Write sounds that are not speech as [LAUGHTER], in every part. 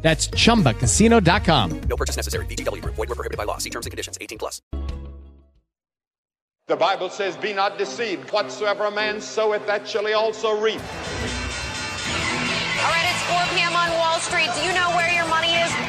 That's chumbacasino.com. No purchase necessary. VGW Group. Void were prohibited by law. See terms and conditions. 18 plus. The Bible says, Be not deceived. Whatsoever a man soweth, that shall he also reap. All right, it's 4 p.m. on Wall Street. Do you know where your money is?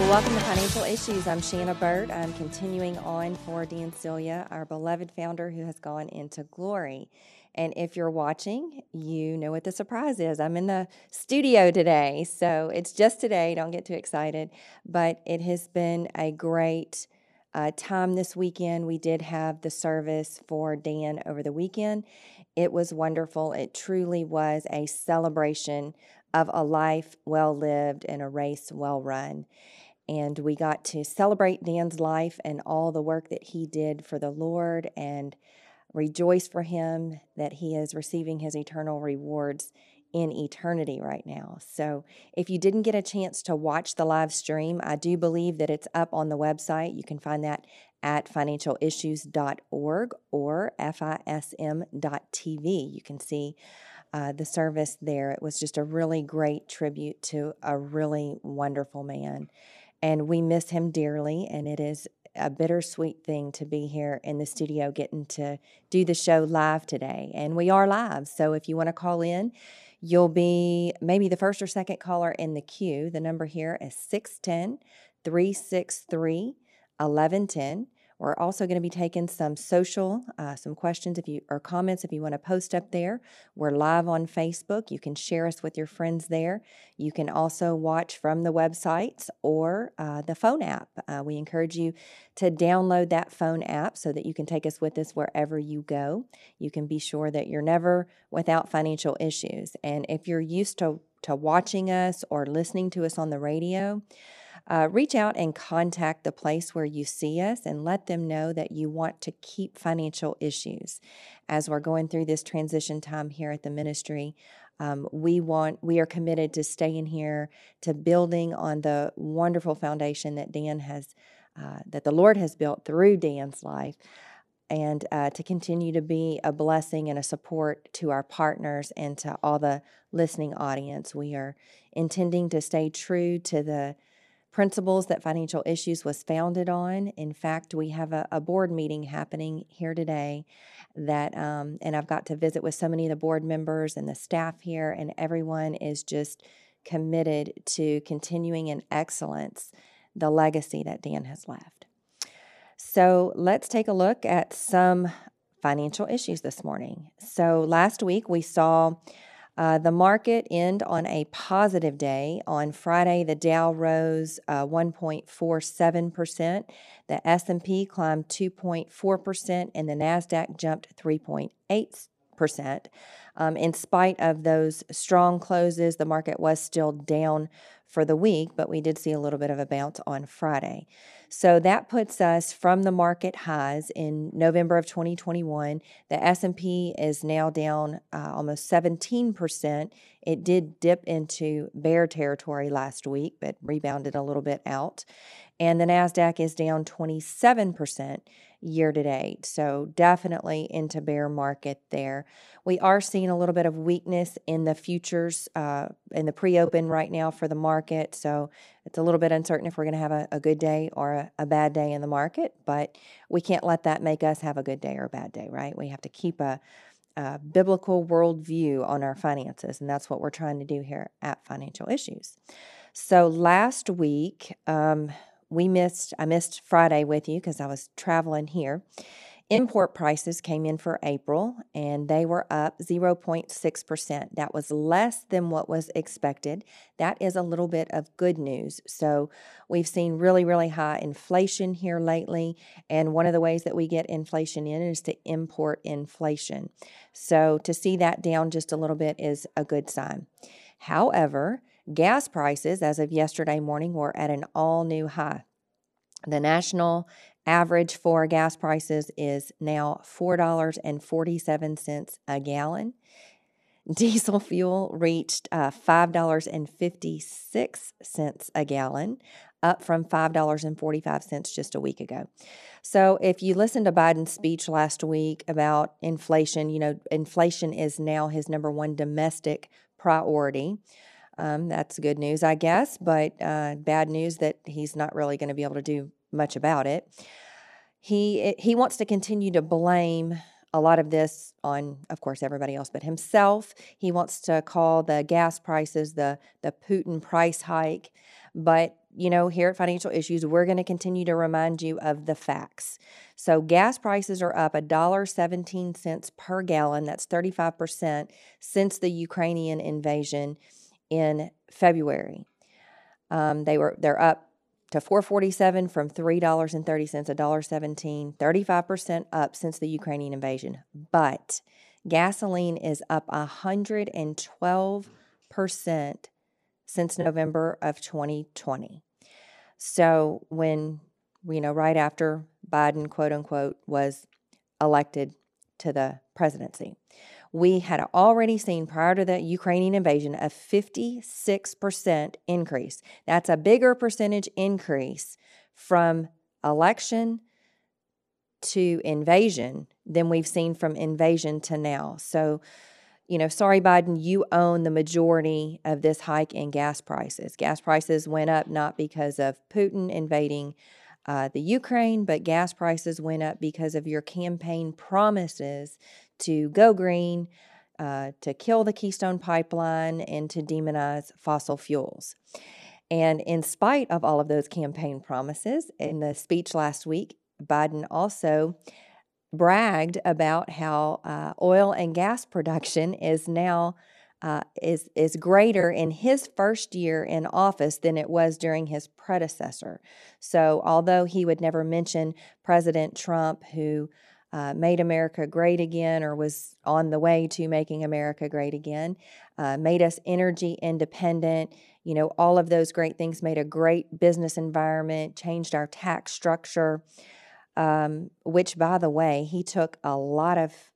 Well, welcome to Financial Issues. I'm Shannon Burt. I'm continuing on for Dan Celia, our beloved founder who has gone into glory. And if you're watching, you know what the surprise is. I'm in the studio today, so it's just today. Don't get too excited. But it has been a great uh, time this weekend. We did have the service for Dan over the weekend. It was wonderful. It truly was a celebration of a life well lived and a race well run and we got to celebrate Dan's life and all the work that he did for the Lord and rejoice for him that he is receiving his eternal rewards in eternity right now. So, if you didn't get a chance to watch the live stream, I do believe that it's up on the website. You can find that at financialissues.org or fism.tv. You can see uh, the service there. It was just a really great tribute to a really wonderful man and we miss him dearly. And it is a bittersweet thing to be here in the studio getting to do the show live today. And we are live. So if you want to call in, you'll be maybe the first or second caller in the queue. The number here is 610 363 1110. We're also going to be taking some social, uh, some questions if you or comments if you want to post up there. We're live on Facebook. You can share us with your friends there. You can also watch from the websites or uh, the phone app. Uh, we encourage you to download that phone app so that you can take us with us wherever you go. You can be sure that you're never without financial issues. And if you're used to to watching us or listening to us on the radio, uh, reach out and contact the place where you see us and let them know that you want to keep financial issues. As we're going through this transition time here at the ministry, um, we want we are committed to staying here, to building on the wonderful foundation that Dan has, uh, that the Lord has built through Dan's life and uh, to continue to be a blessing and a support to our partners and to all the listening audience. We are intending to stay true to the principles that financial issues was founded on. In fact, we have a, a board meeting happening here today that, um, and I've got to visit with so many of the board members and the staff here, and everyone is just committed to continuing in excellence the legacy that Dan has left. So let's take a look at some financial issues this morning. So last week we saw uh, the market end on a positive day. On Friday, the Dow rose uh, 1.47%, the S&P climbed 2.4%, and the Nasdaq jumped 3.8%. Um, in spite of those strong closes, the market was still down for the week, but we did see a little bit of a bounce on Friday. So that puts us from the market highs in November of 2021. The S&P is now down uh, almost 17%. It did dip into bear territory last week, but rebounded a little bit out. And the Nasdaq is down 27% year to date. So definitely into bear market there. We are seeing a little bit of weakness in the futures uh, in the pre-open right now for the market. So it's a little bit uncertain if we're going to have a, a, good day or a, a bad day in the market. But we can't let that make us have a good day or a bad day, right? We have to keep a a biblical worldview on our finances, and that's what we're trying to do here at Financial Issues. So last week, um, we missed, I missed Friday with you because I was traveling here. Import prices came in for April and they were up 0.6%. That was less than what was expected. That is a little bit of good news. So, we've seen really, really high inflation here lately. And one of the ways that we get inflation in is to import inflation. So, to see that down just a little bit is a good sign. However, gas prices as of yesterday morning were at an all new high. The national average for gas prices is now $4.47 a gallon. [LAUGHS] Diesel fuel reached uh, $5.56 a gallon, up from $5.45 just a week ago. So, if you listened to Biden's speech last week about inflation, you know, inflation is now his number one domestic priority. Um, that's good news, I guess, but uh, bad news that he's not really going to be able to do much about it. He eh, he wants to continue to blame a lot of this on, of course, everybody else but himself. He wants to call the gas prices the the Putin price hike, but you know, here at Financial Issues, we're going to continue to remind you of the facts. So, gas prices are up $1.17 per gallon. That's 35% since the Ukrainian invasion in February. Um, they were they're up to 447 from $3.30 a dollar 17 35% up since the Ukrainian invasion. But gasoline is up 112% since November of 2020 so when you know right after Biden quote unquote was elected to the presidency we had already seen prior to the Ukrainian invasion a 56% increase. That's a bigger percentage increase from election to invasion than we've seen from invasion to now. So, you know, sorry, Biden, you own the majority of this hike in gas prices. Gas prices went up not because of Putin invading uh, the Ukraine, but gas prices went up because of your campaign promises to go green, uh, to kill the Keystone Pipeline, and to demonize fossil fuels. And in spite of all of those campaign promises, in the speech last week, Biden also bragged about how uh, oil and gas production is now uh, is is greater in his first year in office than it was during his predecessor. So, although he would never mention President Trump, who uh, made America great again or was on the way to making America great again, uh, made us energy independent. You know, all of those great things made a great business environment, changed our tax structure, um, which, by the way, he took a lot of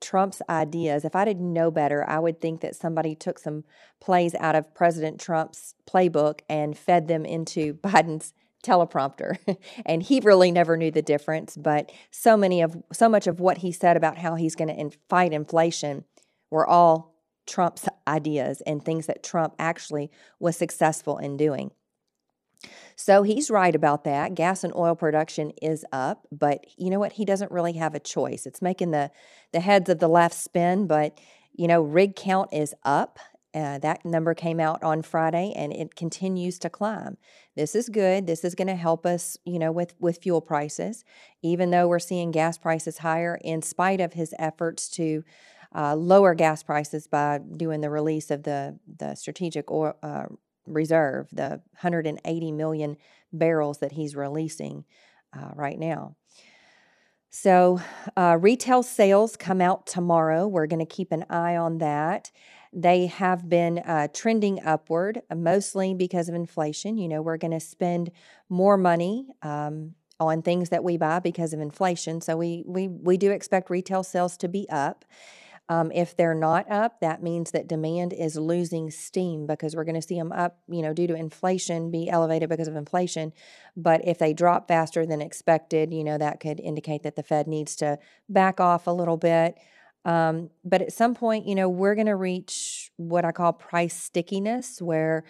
Trump's ideas. If I didn't know better, I would think that somebody took some plays out of President Trump's playbook and fed them into [LAUGHS] Biden's teleprompter [LAUGHS] and he really never knew the difference but so many of so much of what he said about how he's going to in, fight inflation were all Trump's ideas and things that Trump actually was successful in doing. So he's right about that. Gas and oil production is up, but you know what? He doesn't really have a choice. It's making the the heads of the left spin, but you know, rig count is up. Uh, that number came out on Friday and it continues to climb. This is good. This is going to help us, you know, with, with fuel prices, even though we're seeing gas prices higher, in spite of his efforts to uh, lower gas prices by doing the release of the, the strategic oil, uh, reserve, the 180 million barrels that he's releasing uh, right now. So, uh, retail sales come out tomorrow. We're going to keep an eye on that. They have been uh, trending upward, uh, mostly because of inflation. You know, we're going to spend more money um, on things that we buy because of inflation. So we we we do expect retail sales to be up. Um, if they're not up, that means that demand is losing steam because we're going to see them up, you know, due to inflation, be elevated because of inflation. But if they drop faster than expected, you know, that could indicate that the Fed needs to back off a little bit. Um, but at some point, you know, we're going to reach what I call price stickiness, where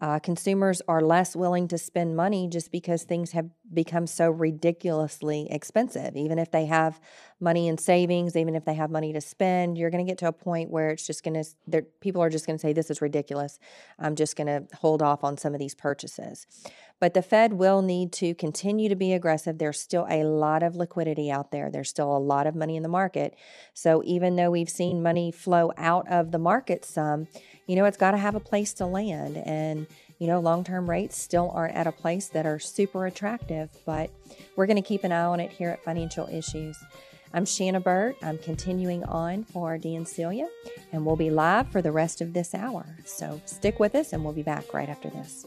uh, consumers are less willing to spend money just because things have become so ridiculously expensive. Even if they have money in savings, even if they have money to spend, you're going to get to a point where it's just going to, people are just going to say, This is ridiculous. I'm just going to hold off on some of these purchases. But the Fed will need to continue to be aggressive. There's still a lot of liquidity out there, there's still a lot of money in the market. So even though we've seen money flow out of the market some, you know, it's got to have a place to land. And you know, long term rates still aren't at a place that are super attractive, but we're going to keep an eye on it here at Financial Issues. I'm Shannon Burt. I'm continuing on for Dan Celia, and we'll be live for the rest of this hour. So stick with us, and we'll be back right after this.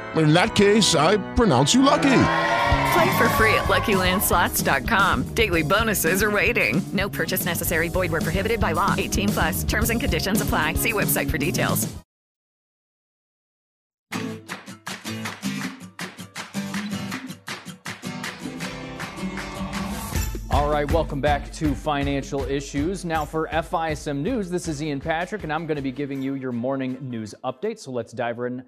In that case, I pronounce you lucky. Play for free at LuckyLandSlots.com. Daily bonuses are waiting. No purchase necessary. Void where prohibited by law. 18 plus. Terms and conditions apply. See website for details. All right, welcome back to Financial Issues. Now, for FISM News, this is Ian Patrick, and I'm going to be giving you your morning news update. So let's dive in right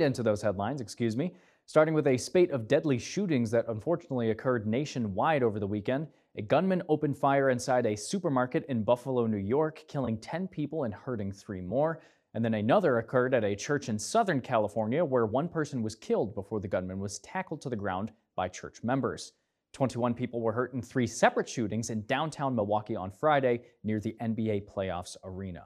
into those headlines, excuse me. Starting with a spate of deadly shootings that unfortunately occurred nationwide over the weekend. A gunman opened fire inside a supermarket in Buffalo, New York, killing 10 people and hurting three more. And then another occurred at a church in Southern California where one person was killed before the gunman was tackled to the ground by church members. 21 people were hurt in three separate shootings in downtown Milwaukee on Friday near the NBA playoffs arena.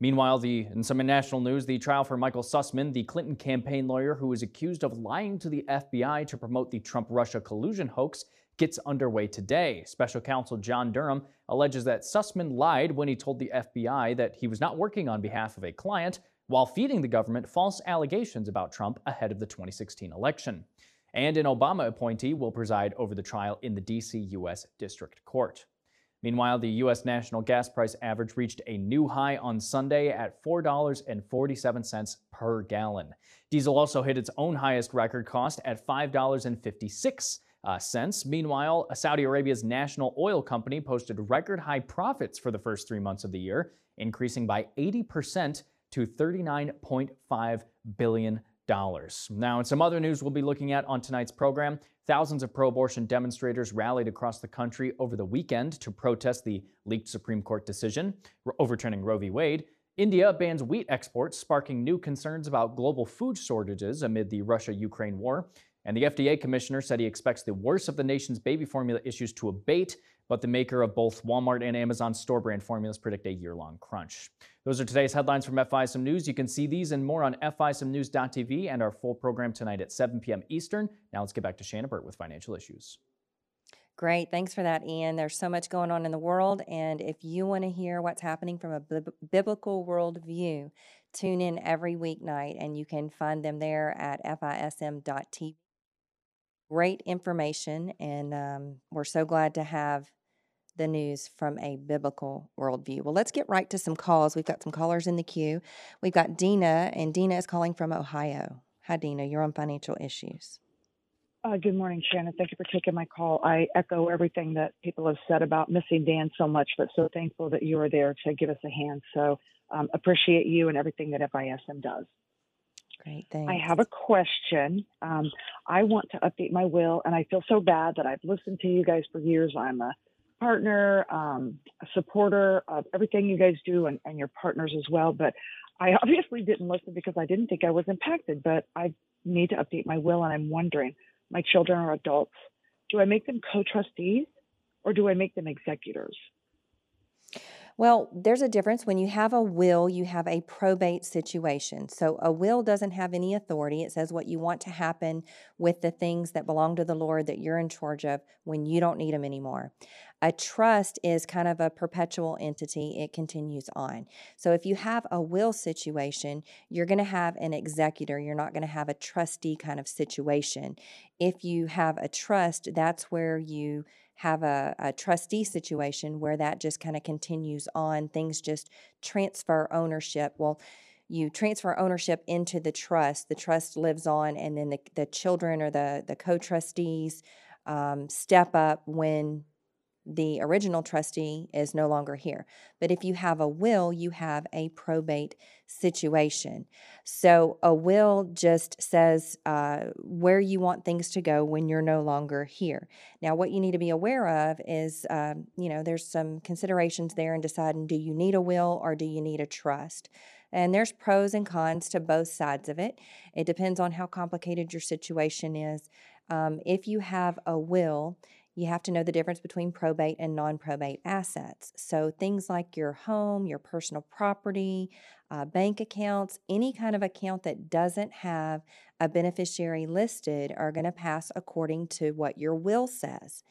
Meanwhile, the, in some national news, the trial for Michael Sussmann, the Clinton campaign lawyer who is accused of lying to the FBI to promote the Trump Russia collusion hoax, gets underway today. Special counsel John Durham alleges that Sussmann lied when he told the FBI that he was not working on behalf of a client while feeding the government false allegations about Trump ahead of the 2016 election and an Obama appointee will preside over the trial in the D.C. U.S. District Court. Meanwhile, the U.S. national gas price average reached a new high on Sunday at $4.47 per gallon. Diesel also hit its own highest record cost at $5.56. Uh, cents. Meanwhile, Saudi Arabia's national oil company posted record high profits for the first three months of the year, increasing by 80% to $39.5 billion now, in some other news we'll be looking at on tonight's program, thousands of pro abortion demonstrators rallied across the country over the weekend to protest the leaked Supreme Court decision overturning Roe v. Wade. India bans wheat exports, sparking new concerns about global food shortages amid the Russia Ukraine war. And the FDA commissioner said he expects the worst of the nation's baby formula issues to abate but the maker of both Walmart and Amazon store brand formulas predict a year long crunch. Those are today's headlines from FISM News. You can see these and more on FISMnews.tv and our full program tonight at 7 p.m. Eastern. Now let's get back to Shannon Burt with financial issues. Great. Thanks for that, Ian. There's so much going on in the world. And if you want to hear what's happening from a biblical worldview, tune in every weeknight and you can find them there at FISM.tv. Great information. And um, we're so glad to have the news from a biblical worldview. Well, let's get right to some calls. We've got some callers in the queue. We've got Dina, and Dina is calling from Ohio. Hi, Dina. You're on financial issues. Uh, good morning, Shannon. Thank you for taking my call. I echo everything that people have said about missing Dan so much, but so thankful that you are there to give us a hand. So um, appreciate you and everything that FISM does. Great, thanks. I have a question. Um, I want to update my will, and I feel so bad that I've listened to you guys for years. I'm a partner, um, a supporter of everything you guys do, and, and your partners as well. But I [LAUGHS] obviously didn't listen because I didn't think I was impacted. But I need to update my will, and I'm wondering my children are adults. Do I make them co trustees or do I make them executors? Well, there's a difference. When you have a will, you have a probate situation. So a will doesn't have any authority. It says what you want to happen with the things that belong to the Lord that you're in charge of when you don't need them anymore. A trust is kind of a perpetual entity, it continues on. So if you have a will situation, you're going to have an executor, you're not going to have a trustee kind of situation. If you have a trust, that's where you have a, a trustee situation where that just kind of continues on. Things just transfer ownership. Well, you transfer ownership into the trust. The trust lives on, and then the, the children or the, the co trustees um, step up when the original trustee is no longer here. But if you have a will, you have a probate situation. So a will just says uh, where you want things to go when you're no longer here. Now, what you need to be aware of is, um, you know, there's some considerations there in deciding do you need a will or do you need a trust? And there's pros and cons to both sides of it. It depends on how complicated your situation is. Um, if you have a will, you have to know the difference between probate and non probate assets. So, things like your home, your personal property, uh, bank accounts, any kind of account that doesn't have a beneficiary listed are going to pass according to what your will says.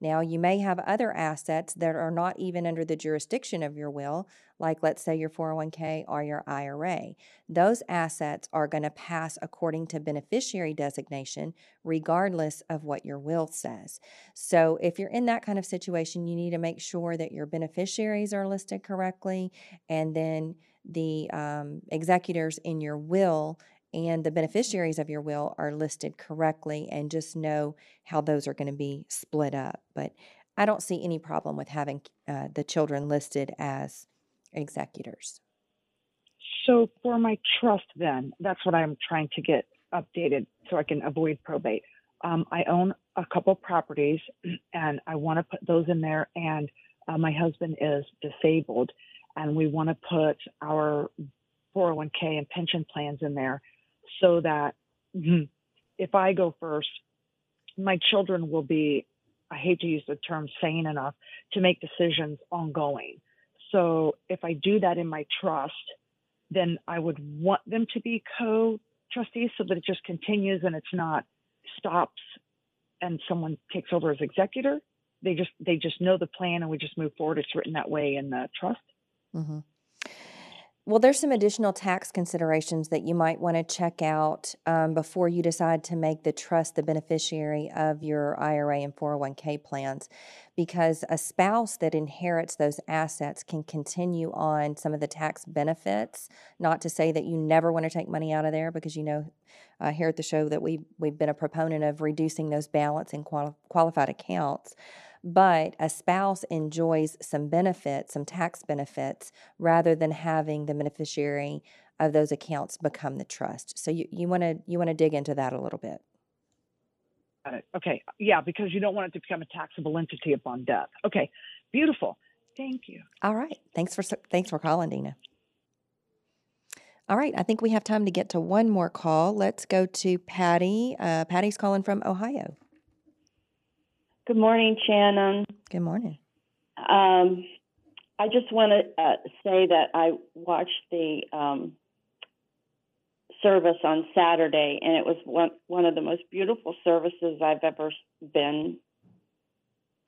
Now, you may have other assets that are not even under the jurisdiction of your will, like let's say your 401k or your IRA. Those assets are going to pass according to beneficiary designation, regardless of what your will says. So, if you're in that kind of situation, you need to make sure that your beneficiaries are listed correctly and then the um, executors in your will and the beneficiaries of your will are listed correctly and just know how those are going to be split up. But I don't see any problem with having uh, the children listed as executors. So for my trust, then, that's what I'm trying to get updated so I can avoid probate. Um, I own a couple properties and I want to put those in there. And uh, my husband is disabled and we want to put our 401k and pension plans in there so that mm-hmm, if I go first, my children will be, I hate to use the term sane enough to make decisions ongoing. So if I do that in my trust, then I would want them to be co trustees so that it just continues and it's not stops and someone takes over as executor. They just they just know the plan and we just move forward. It's written that way in the trust. Mm-hmm. Well, there's some additional tax considerations that you might want to check out um, before you decide to make the trust the beneficiary of your IRA and 401k plans, because a spouse that inherits those assets can continue on some of the tax benefits. Not to say that you never want to take money out of there, because you know, uh, here at the show that we we've been a proponent of reducing those balance in quali- qualified accounts but a spouse enjoys some benefits, some tax benefits, rather than having the beneficiary of those accounts become the trust. So you you want to you want to dig into that a little bit. Got it. Okay. Yeah, because you don't want it to become a taxable entity upon death. Okay. Beautiful. Thank you. All right. Thanks for thanks for calling, Dina. All right, I think we have time to get to one more call. Let's go to Patty. Uh, Patty's calling from Ohio. Good morning, Shannon. Good morning. Um, I just want to uh, say that I watched the um, service on Saturday, and it was one one of the most beautiful services I've ever been.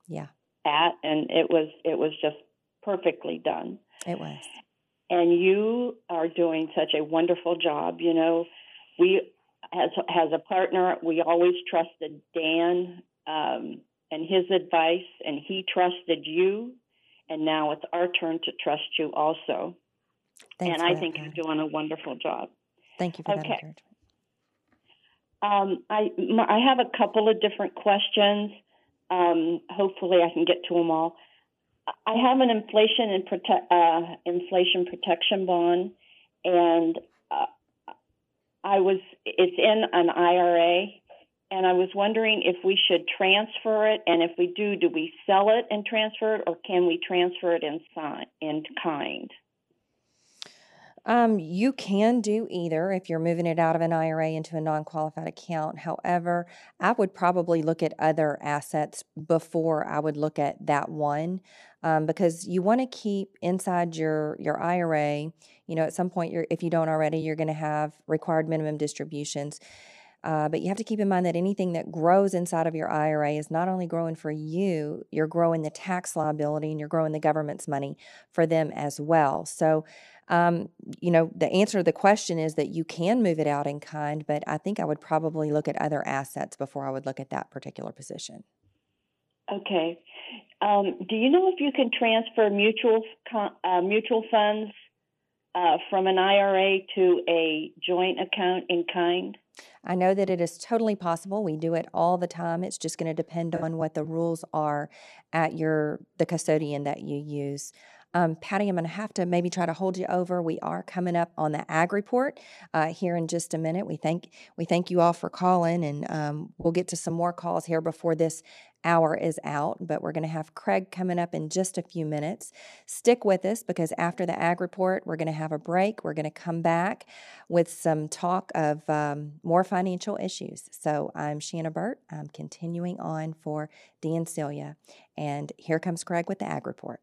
Yeah. At, and it was it was just perfectly done. It was. And you are doing such a wonderful job. You know, we as as a partner, we always trusted Dan. Um, and his advice, and he trusted you. And now it's our turn to trust you also. Thanks and I think you're doing a wonderful job. Thank you for okay. that encouragement. Um, I I have a couple of different questions. Um, hopefully, I can get to them all. I have an inflation and prote- uh, inflation protection bond, and uh, I was it's in an IRA, and I was wondering if we should transfer it, and if we do, do we sell it and transfer it, or can we transfer it in sign in kind? Um, you can do either if you're moving it out of an IRA into a non qualified account. However, I would probably look at other assets before I would look at that one um, because you want to keep inside your, your IRA. You know, at some point, you're, if you don't already, you're going to have required minimum distributions. Uh, but you have to keep in mind that anything that grows inside of your IRA is not only growing for you, you're growing the tax liability and you're growing the government's money for them as well. So, um, you know, the answer to the question is that you can move it out in kind, but I think I would probably look at other assets before I would look at that particular position. Okay. Um, do you know if you can transfer mutual uh, mutual funds uh, from an IRA to a joint account in kind? I know that it is totally possible. We do it all the time. It's just going to depend on what the rules are at your the custodian that you use. Um, Patty, I'm going to have to maybe try to hold you over. We are coming up on the ag report uh, here in just a minute. We thank we thank you all for calling, and um, we'll get to some more calls here before this hour is out. But we're going to have Craig coming up in just a few minutes. Stick with us because after the ag report, we're going to have a break. We're going to come back with some talk of um, more financial issues. So I'm Shannon Burt. I'm continuing on for Dan Celia, and here comes Craig with the ag report.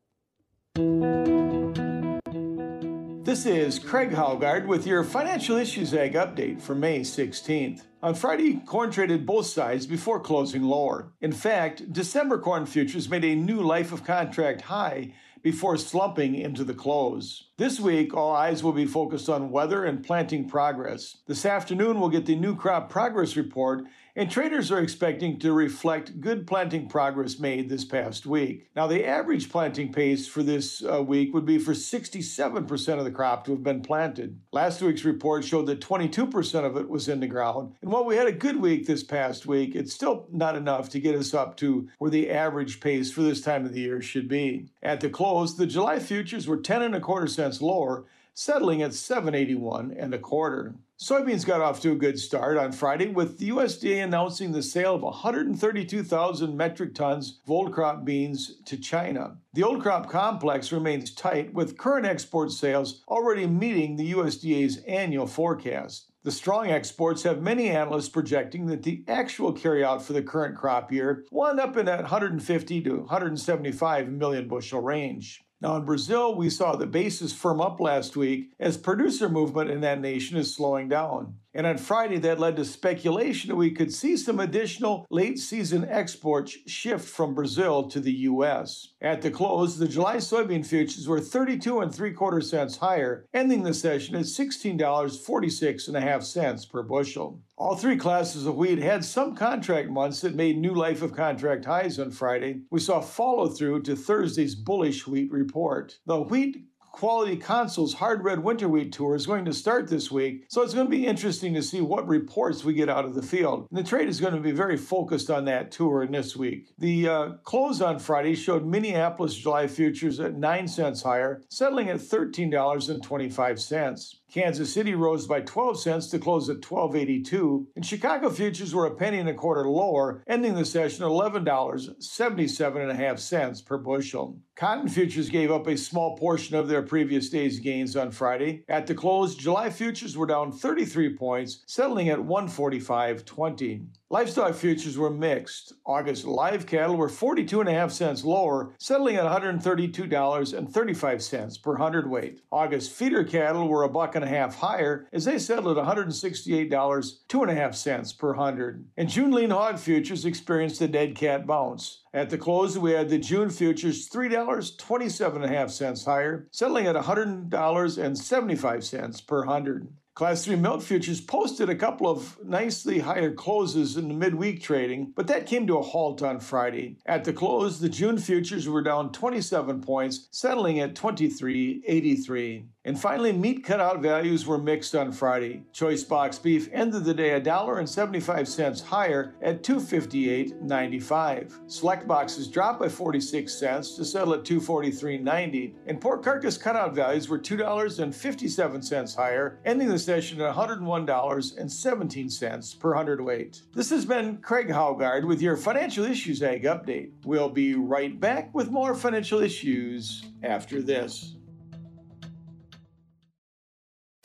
This is Craig Haugard with your Financial Issues Ag update for May 16th. On Friday, corn traded both sides before closing lower. In fact, December corn futures made a new life of contract high before slumping into the close. This week, all eyes will be focused on weather and planting progress. This afternoon, we'll get the new crop progress report and traders are expecting to reflect good planting progress made this past week. Now, the average planting pace for this uh, week would be for 67% of the crop to have been planted. Last week's report showed that 22% of it was in the ground. And while we had a good week this past week, it's still not enough to get us up to where the average pace for this time of the year should be. At the close, the July futures were 10 and a quarter cents lower, settling at 781 and a quarter. Soybeans got off to a good start on Friday with the USDA announcing the sale of 132,000 metric tons of old crop beans to China. The old crop complex remains tight with current export sales already meeting the USDA's annual forecast. The strong exports have many analysts projecting that the actual carryout for the current crop year will end up in that 150 to 175 million bushel range. Now, in Brazil, we saw the basis firm up last week as producer movement in that nation is slowing down. And on Friday, that led to speculation that we could see some additional late season exports shift from Brazil to the U.S. At the close, the July soybean futures were 32 and three quarter cents higher, ending the session at $16.46 and a half cents per bushel. All three classes of wheat had some contract months that made new life of contract highs on Friday. We saw follow through to Thursday's bullish wheat report. The wheat Quality Council's Hard Red Winter Wheat Tour is going to start this week, so it's going to be interesting to see what reports we get out of the field. And the trade is going to be very focused on that tour in this week. The uh, close on Friday showed Minneapolis July futures at 9 cents higher, settling at $13.25. Kansas City rose by 12 cents to close at 12.82, and Chicago futures were a penny and a quarter lower, ending the session at $11.77.5 per bushel. Cotton futures gave up a small portion of their previous day's gains on Friday. At the close, July futures were down 33 points, settling at 145.20. Livestock futures were mixed. August live cattle were 42.5 cents lower, settling at $132.35 per hundredweight. August feeder cattle were a buck and a half higher as they settled at $168, two and a half cents per hundred. And June lean hog futures experienced a dead cat bounce. At the close, we had the June futures $3.27.5 higher, settling at $100.75 per hundred. Class 3 milk futures posted a couple of nicely higher closes in the midweek trading, but that came to a halt on Friday. At the close, the June futures were down 27 points, settling at 23.83. And finally, meat cutout values were mixed on Friday. Choice box beef ended the day $1.75 higher at $258.95. Select boxes dropped by 46 cents to settle at $243.90. And pork carcass cutout values were $2.57 higher, ending the session at $101.17 per hundredweight. This has been Craig Haugard with your Financial Issues Ag Update. We'll be right back with more financial issues after this.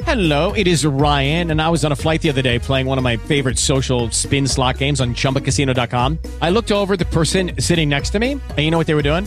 Hello, it is Ryan, and I was on a flight the other day playing one of my favorite social spin slot games on chumbacasino.com. I looked over the person sitting next to me, and you know what they were doing?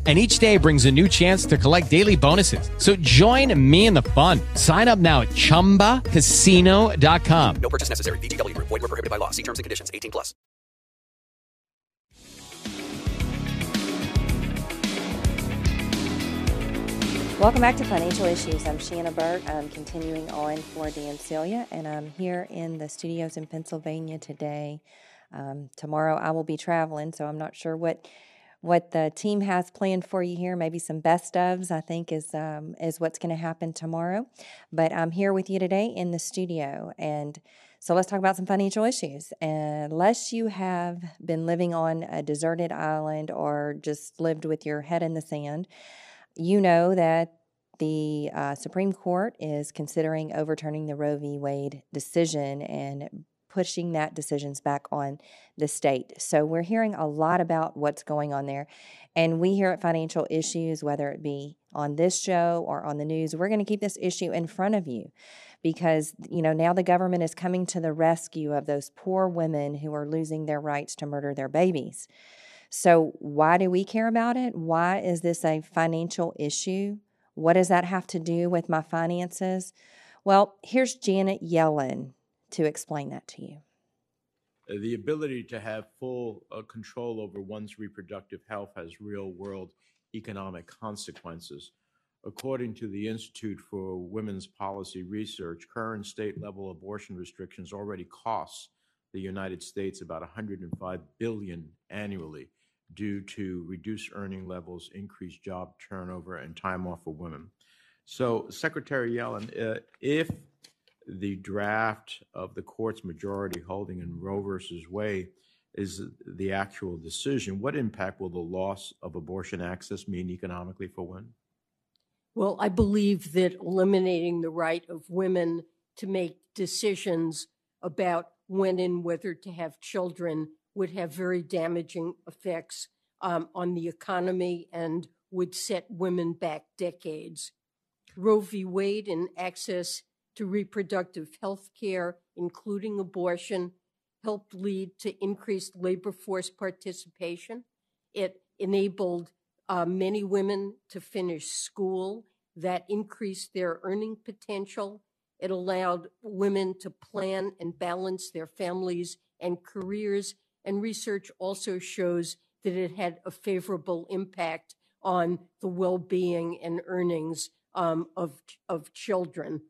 and each day brings a new chance to collect daily bonuses. So join me in the fun. Sign up now at ChumbaCasino.com. No purchase necessary. VGW Group. Void were prohibited by law. See terms and conditions. 18 plus. Welcome back to Financial Issues. I'm Shannon Burt. I'm continuing on for Dan Celia, and I'm here in the studios in Pennsylvania today. Um, tomorrow I will be traveling, so I'm not sure what what the team has planned for you here. Maybe some best ofs, I think, is um, is what's going to happen tomorrow. But I'm here with you today in the studio, and so let's talk about some financial issues. Unless you have been living on a deserted island or just lived with your head in the sand, you know that the uh, Supreme Court is considering overturning the Roe v. Wade decision and pushing that decisions back on the state. So we're hearing a lot about what's going on there. And we here at Financial Issues, whether it be on this show or on the news, we're going to keep this issue in front of you because you know now the government is coming to the rescue of those poor women who are losing their rights to murder their babies. So why do we care about it? Why is this a financial issue? What does that have to do with my finances? Well, here's Janet Yellen to explain that to you. The ability to have full uh, control over one's reproductive health has real world economic consequences. According to the Institute for Women's Policy Research, current state level abortion restrictions already cost the United States about 105 billion annually due to reduced earning levels, increased job turnover, and time off for women. So, Secretary Yellen, uh, if the draft of the court's majority holding in Roe versus Wade is the actual decision, what impact will the loss of abortion access mean economically for women? Well, I believe that eliminating the right of women to make decisions about when and whether to have children would have very damaging effects um, on the economy and would set women back decades. Roe v. Wade and access to reproductive health care, including abortion, helped lead to increased labor force participation. It enabled uh, many women to finish school. That increased their earning potential. It allowed women to plan and balance their families and careers. And research also shows that it had a favorable impact on the well being and earnings um, of, of children.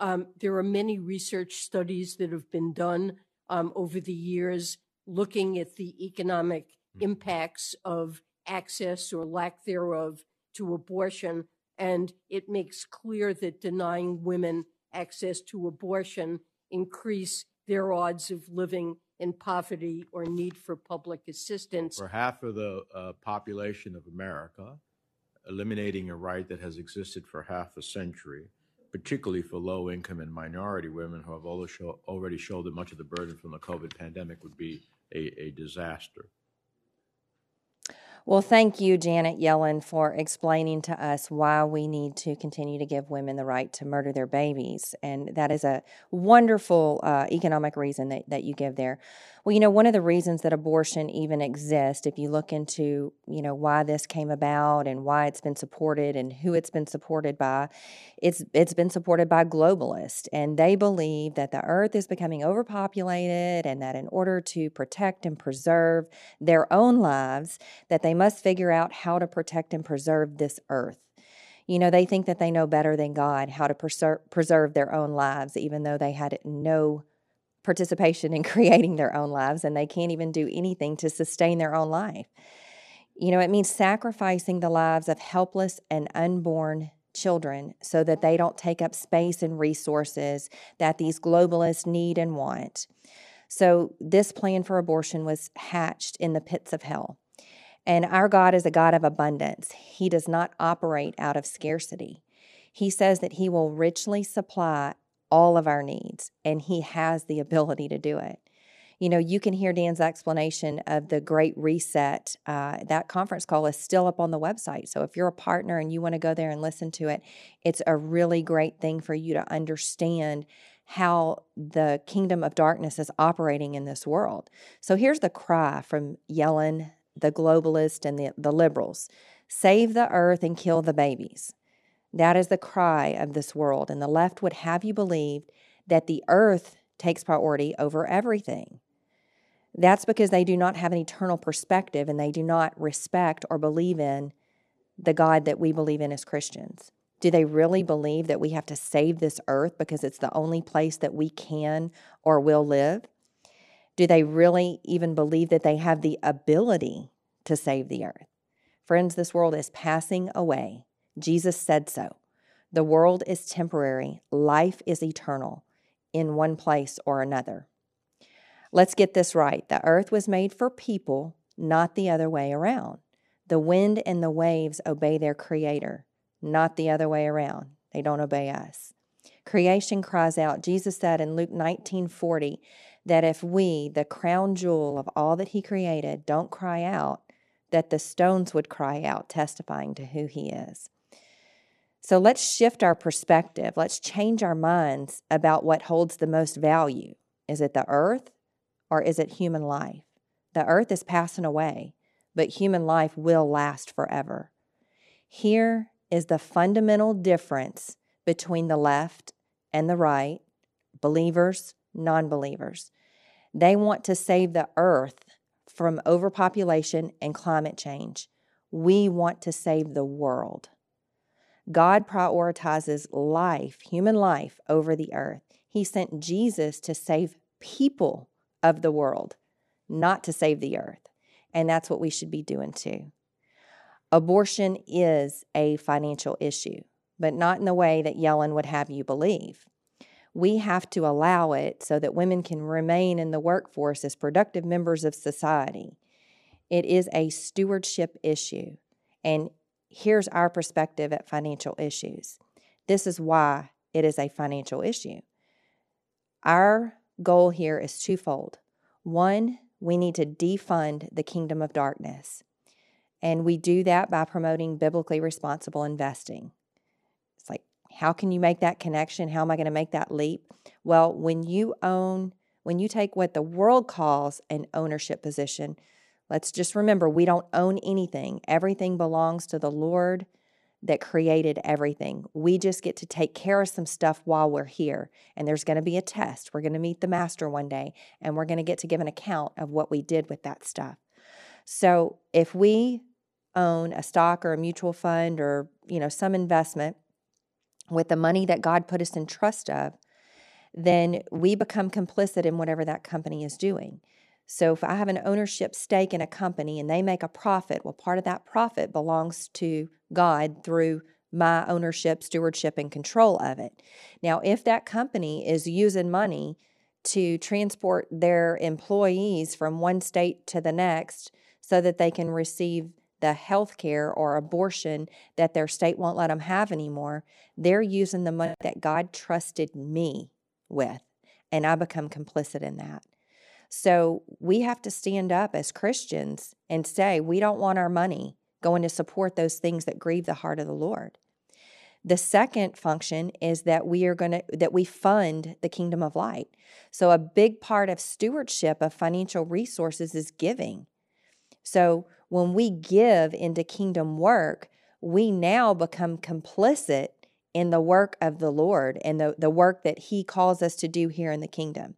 Um, there are many research studies that have been done um, over the years, looking at the economic impacts of access or lack thereof to abortion. And it makes clear that denying women access to abortion increase their odds of living in poverty or need for public assistance. For half of the uh, population of America, eliminating a right that has existed for half a century, particularly for low income and minority women who have already shouldered much of the burden from the COVID pandemic, would be a, a disaster. Well, thank you, Janet Yellen, for explaining to us why we need to continue to give women the right to murder their babies. And that is a wonderful uh, economic reason that, that you give there. Well, you know, one of the reasons that abortion even exists, if you look into, you know, why this came about and why it's been supported and who it's been supported by, it's it's been supported by globalists. And they believe that the earth is becoming overpopulated and that in order to protect and preserve their own lives, that they must figure out how to protect and preserve this earth. You know, they think that they know better than God how to preserve, preserve their own lives, even though they had no participation in [LAUGHS] creating their own lives and they can't even do anything to sustain their own life. You know, it means sacrificing the lives of helpless and unborn children so that they don't take up space and resources that these globalists need and want. So, this plan for abortion was hatched in the pits of hell. And our God is a God of abundance. He does not operate out of scarcity. He says that He will richly supply all of our needs, and He has the ability to do it. You know, you can hear Dan's explanation of the Great Reset. Uh, that conference call is still up on the website. So if you're a partner and you want to go there and listen to it, it's a really great thing for you to understand how the kingdom of darkness is operating in this world. So here's the cry from Yellen, the globalists and the, the liberals save the earth and kill the babies. That is the cry of this world. And the left would have you believe that the earth takes priority over everything. That's because they do not have an eternal perspective and they do not respect or believe in the God that we believe in as Christians. Do they really believe that we have to save this earth because it's the only place that we can or will live? Do they really even believe that they have the ability to save the earth? Friends, this world is passing away. Jesus said so. The world is temporary, life is eternal in one place or another. Let's get this right. The earth was made for people, not the other way around. The wind and the waves obey their creator, not the other way around. They don't obey us. Creation cries out. Jesus said in Luke 19:40 that if we, the crown jewel of all that he created, don't cry out, that the stones would cry out, testifying to who he is. So let's shift our perspective. Let's change our minds about what holds the most value. Is it the earth or is it human life? The earth is passing away, but human life will last forever. Here is the fundamental difference between the left and the right, believers, non believers. They want to save the earth from overpopulation and climate change. We want to save the world. God prioritizes life, human life, over the earth. He sent Jesus to save people of the world, not to save the earth. And that's what we should be doing too. Abortion is a financial issue, but not in the way that Yellen would have you believe. We have to allow it so that women can remain in the workforce as productive members of society. It is a stewardship issue. And here's our perspective at financial issues. This is why it is a financial issue. Our goal here is twofold. One, we need to defund the kingdom of darkness. And we do that by promoting biblically responsible investing. How can you make that connection? How am I going to make that leap? Well, when you own, when you take what the world calls an ownership position, Let's just remember we don't own anything. Everything belongs to the Lord that created everything. We just get to take care of some stuff while we're here. And there's going to be a test. We're going to meet the master one day and we're going to get to give an account of what we did with that stuff. So if we own a stock or a mutual fund or, you know, some investment with the money that God put us in trust of, then we become complicit in whatever that company is doing. So if I have an ownership stake in a company and they make a profit, well, part of that profit belongs to God through my ownership, stewardship, and control of it. Now, if that company is using money to transport their employees from one state to the next so that they can receive the health care or abortion that their state won't let them have anymore, they're using the money that God trusted me with. And I become complicit in that. So we have to stand up as Christians and say, we don't want our money going to support those things that grieve the heart of the Lord. The second function is that we are going to that we fund the kingdom of light. So a big part of stewardship of financial resources is giving. So when we give into kingdom work, we now become complicit in the work of the Lord and the, the work that He calls us to do here in the kingdom.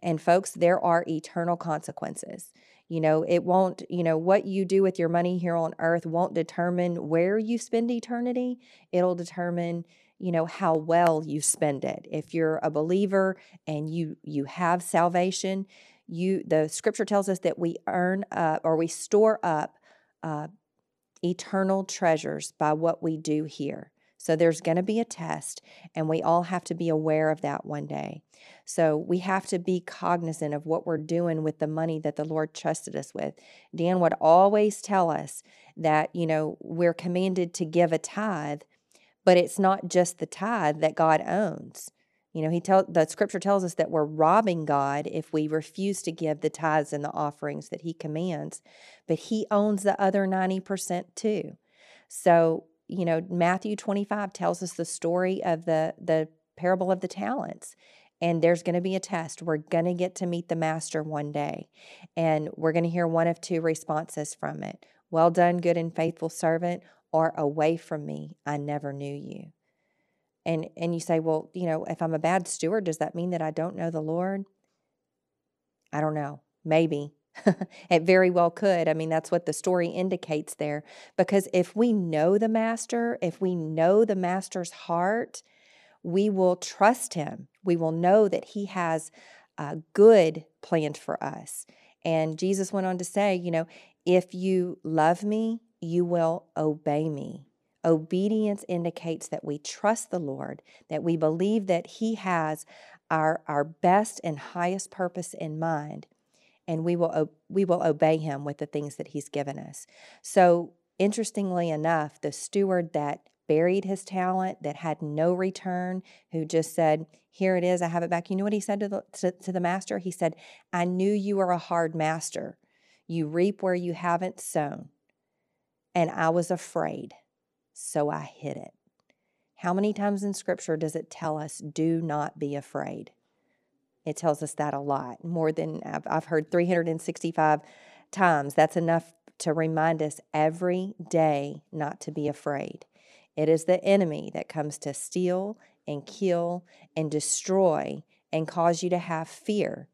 And folks, there are eternal consequences. You know, it won't, you know, what you do with your money here on earth won't determine where you spend eternity. It'll determine, you know, how well you spend it. If you're a believer and you you have salvation, you the scripture tells us that we earn up or we store up uh, eternal treasures by what we do here. So there's going to be a test, and we all have to be aware of that one day. So we have to be cognizant of what we're doing with the money that the Lord trusted us with. Dan would always tell us that, you know, we're commanded to give a tithe, but it's not just the tithe that God owns. You know, he tell the scripture tells us that we're robbing God if we refuse to give the tithes and the offerings that he commands, but he owns the other 90% too. So you know, Matthew 25 tells us the story of the the parable of the talents. And there's going to be a test. We're going to get to meet the master one day. And we're going to hear one of two responses from it. Well done, good and faithful servant, or away from me, I never knew you. And and you say, well, you know, if I'm a bad steward, does that mean that I don't know the Lord? I don't know. Maybe. [LAUGHS] it very well could. I mean, that's what the story indicates there. Because if we know the master, if we know the master's heart, we will trust him. We will know that he has a good planned for us. And Jesus went on to say, you know, if you love me, you will obey me. Obedience indicates that we trust the Lord, that we believe that He has our, our best and highest purpose in mind and we will we will obey him with the things that he's given us. So interestingly enough, the steward that buried his talent, that had no return, who just said, "Here it is, I have it back." You know what he said to the to, to the master? He said, "I knew you were a hard master. You reap where you haven't sown, and I was afraid, so I hid it." How many times in scripture does it tell us, "Do not be afraid"? It tells us that a lot, more than I've, I've heard 365 times. That's enough to remind us every day not to be afraid. It is the enemy that comes to steal and kill and destroy and cause you to have fear.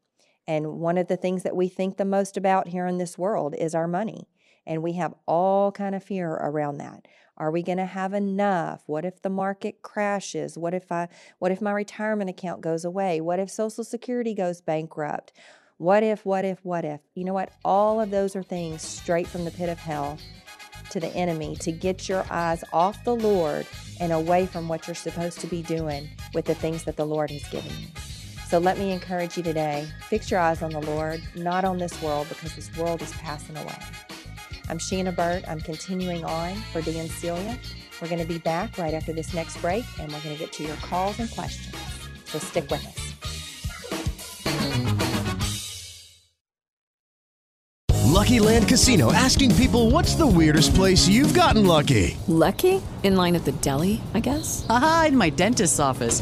And one of the things that we think the most about here in this world is our money. And we have all kind of fear around that. Are we going to have enough? What if the market crashes? What if I what if my retirement account goes away? What if social security goes bankrupt? What if what if what if? You know what? All of those are things straight from the pit of hell to the enemy to get your eyes off the Lord and away from what you're supposed to be doing with the things that the Lord has given you. So let me encourage you today fix your eyes on the Lord, not on this world, because this world is passing away. I'm Shanna Burt. I'm continuing on for Dan Celia. We're going to be back right after this next break, and we're going to get to your calls and questions. So stick with us. Lucky Land Casino asking people what's the weirdest place you've gotten lucky? Lucky? In line at the deli, I guess? Aha, in my dentist's office.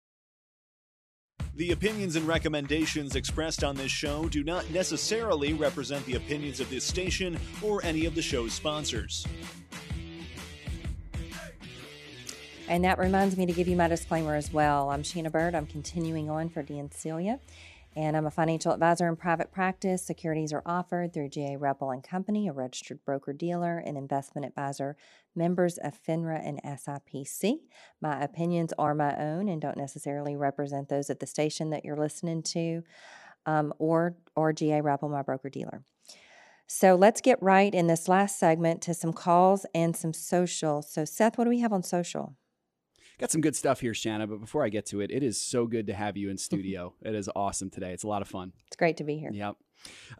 The opinions and recommendations expressed on this show do not necessarily represent the opinions of this station or any of the show's sponsors. And that reminds me to give you my disclaimer as well. I'm Shanna Burt. I'm continuing on for Dan Celia, and I'm a financial advisor in private practice. Securities are offered through GA Repple and Company, a registered broker dealer and investment advisor, members of FINRA and SIPC. My opinions are my own and don't necessarily represent those at the station that you're listening to, um, or or GA Repple, my broker dealer. So let's get right in this last segment to some calls and some social. So Seth, what do we have on social? Got some good stuff here, Shanna. But before I get to it, it is so good to have you in [LAUGHS] studio. it is awesome today. It's a lot of fun. It's great to be here. Yep.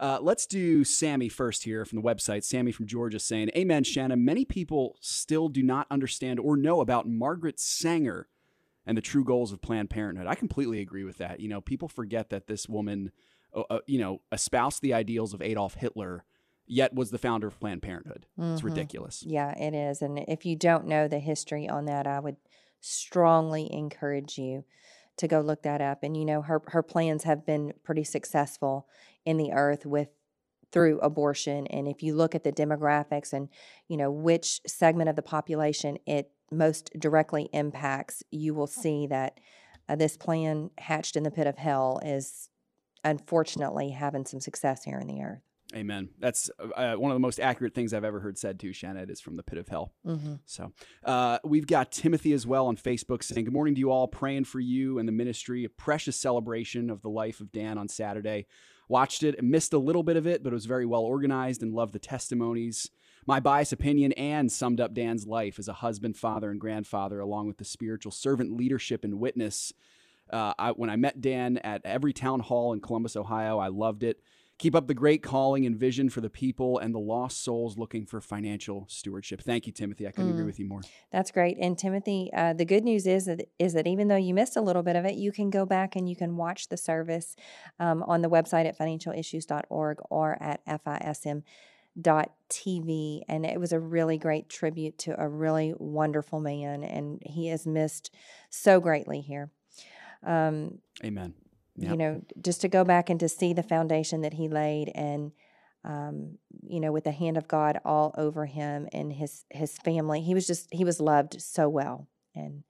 Uh, let's do Sammy first here from the website. Sammy from Georgia saying, Amen, Shanna. Many people still do not understand or know about Margaret Sanger and the true goals of Planned Parenthood. I completely agree with that. You know, people forget that this woman, uh, uh, you know, espoused the ideals of Adolf Hitler, yet was the founder of Planned Parenthood. It's Mhm. ridiculous. Yeah, it is. And if you don't know the history on that, I would strongly encourage you to go look that up. And you know, her her plans have been pretty successful in the earth with through abortion. And if you look at the demographics and you know which segment of the population it most directly impacts, you will see that uh, this plan hatched in the pit of hell is unfortunately having some success here in the earth. Amen. That's uh, one of the most accurate things I've ever heard said too, Shanna. is from the pit of hell. Mhm. So uh, we've got Timothy as well on Facebook saying, Good morning to you all, praying for you and the ministry. A precious celebration of the life of Dan on Saturday. Watched it, missed a little bit of it, but it was very well organized and loved the testimonies. My biased opinion and summed up Dan's life as a husband, father, and grandfather, along with the spiritual servant leadership and witness. Uh, I, when I met Dan at every town hall in Columbus, Ohio, I loved it. Keep up the great calling and vision for the people and the lost souls looking for financial stewardship. Thank you, Timothy. I couldn't agree Mm. with you more. That's great. And Timothy, uh, the good news is that is that even though you missed a little bit of it, you can go back and you can watch the service um, on the website at financialissues.org or at fism.tv. And it was a really great tribute to a really wonderful man, and he is missed so greatly here. Um, Amen. You know, just to go back and to see the foundation that he laid and um, you know, with the hand of God all over him and his his family. He was just he was loved so well. And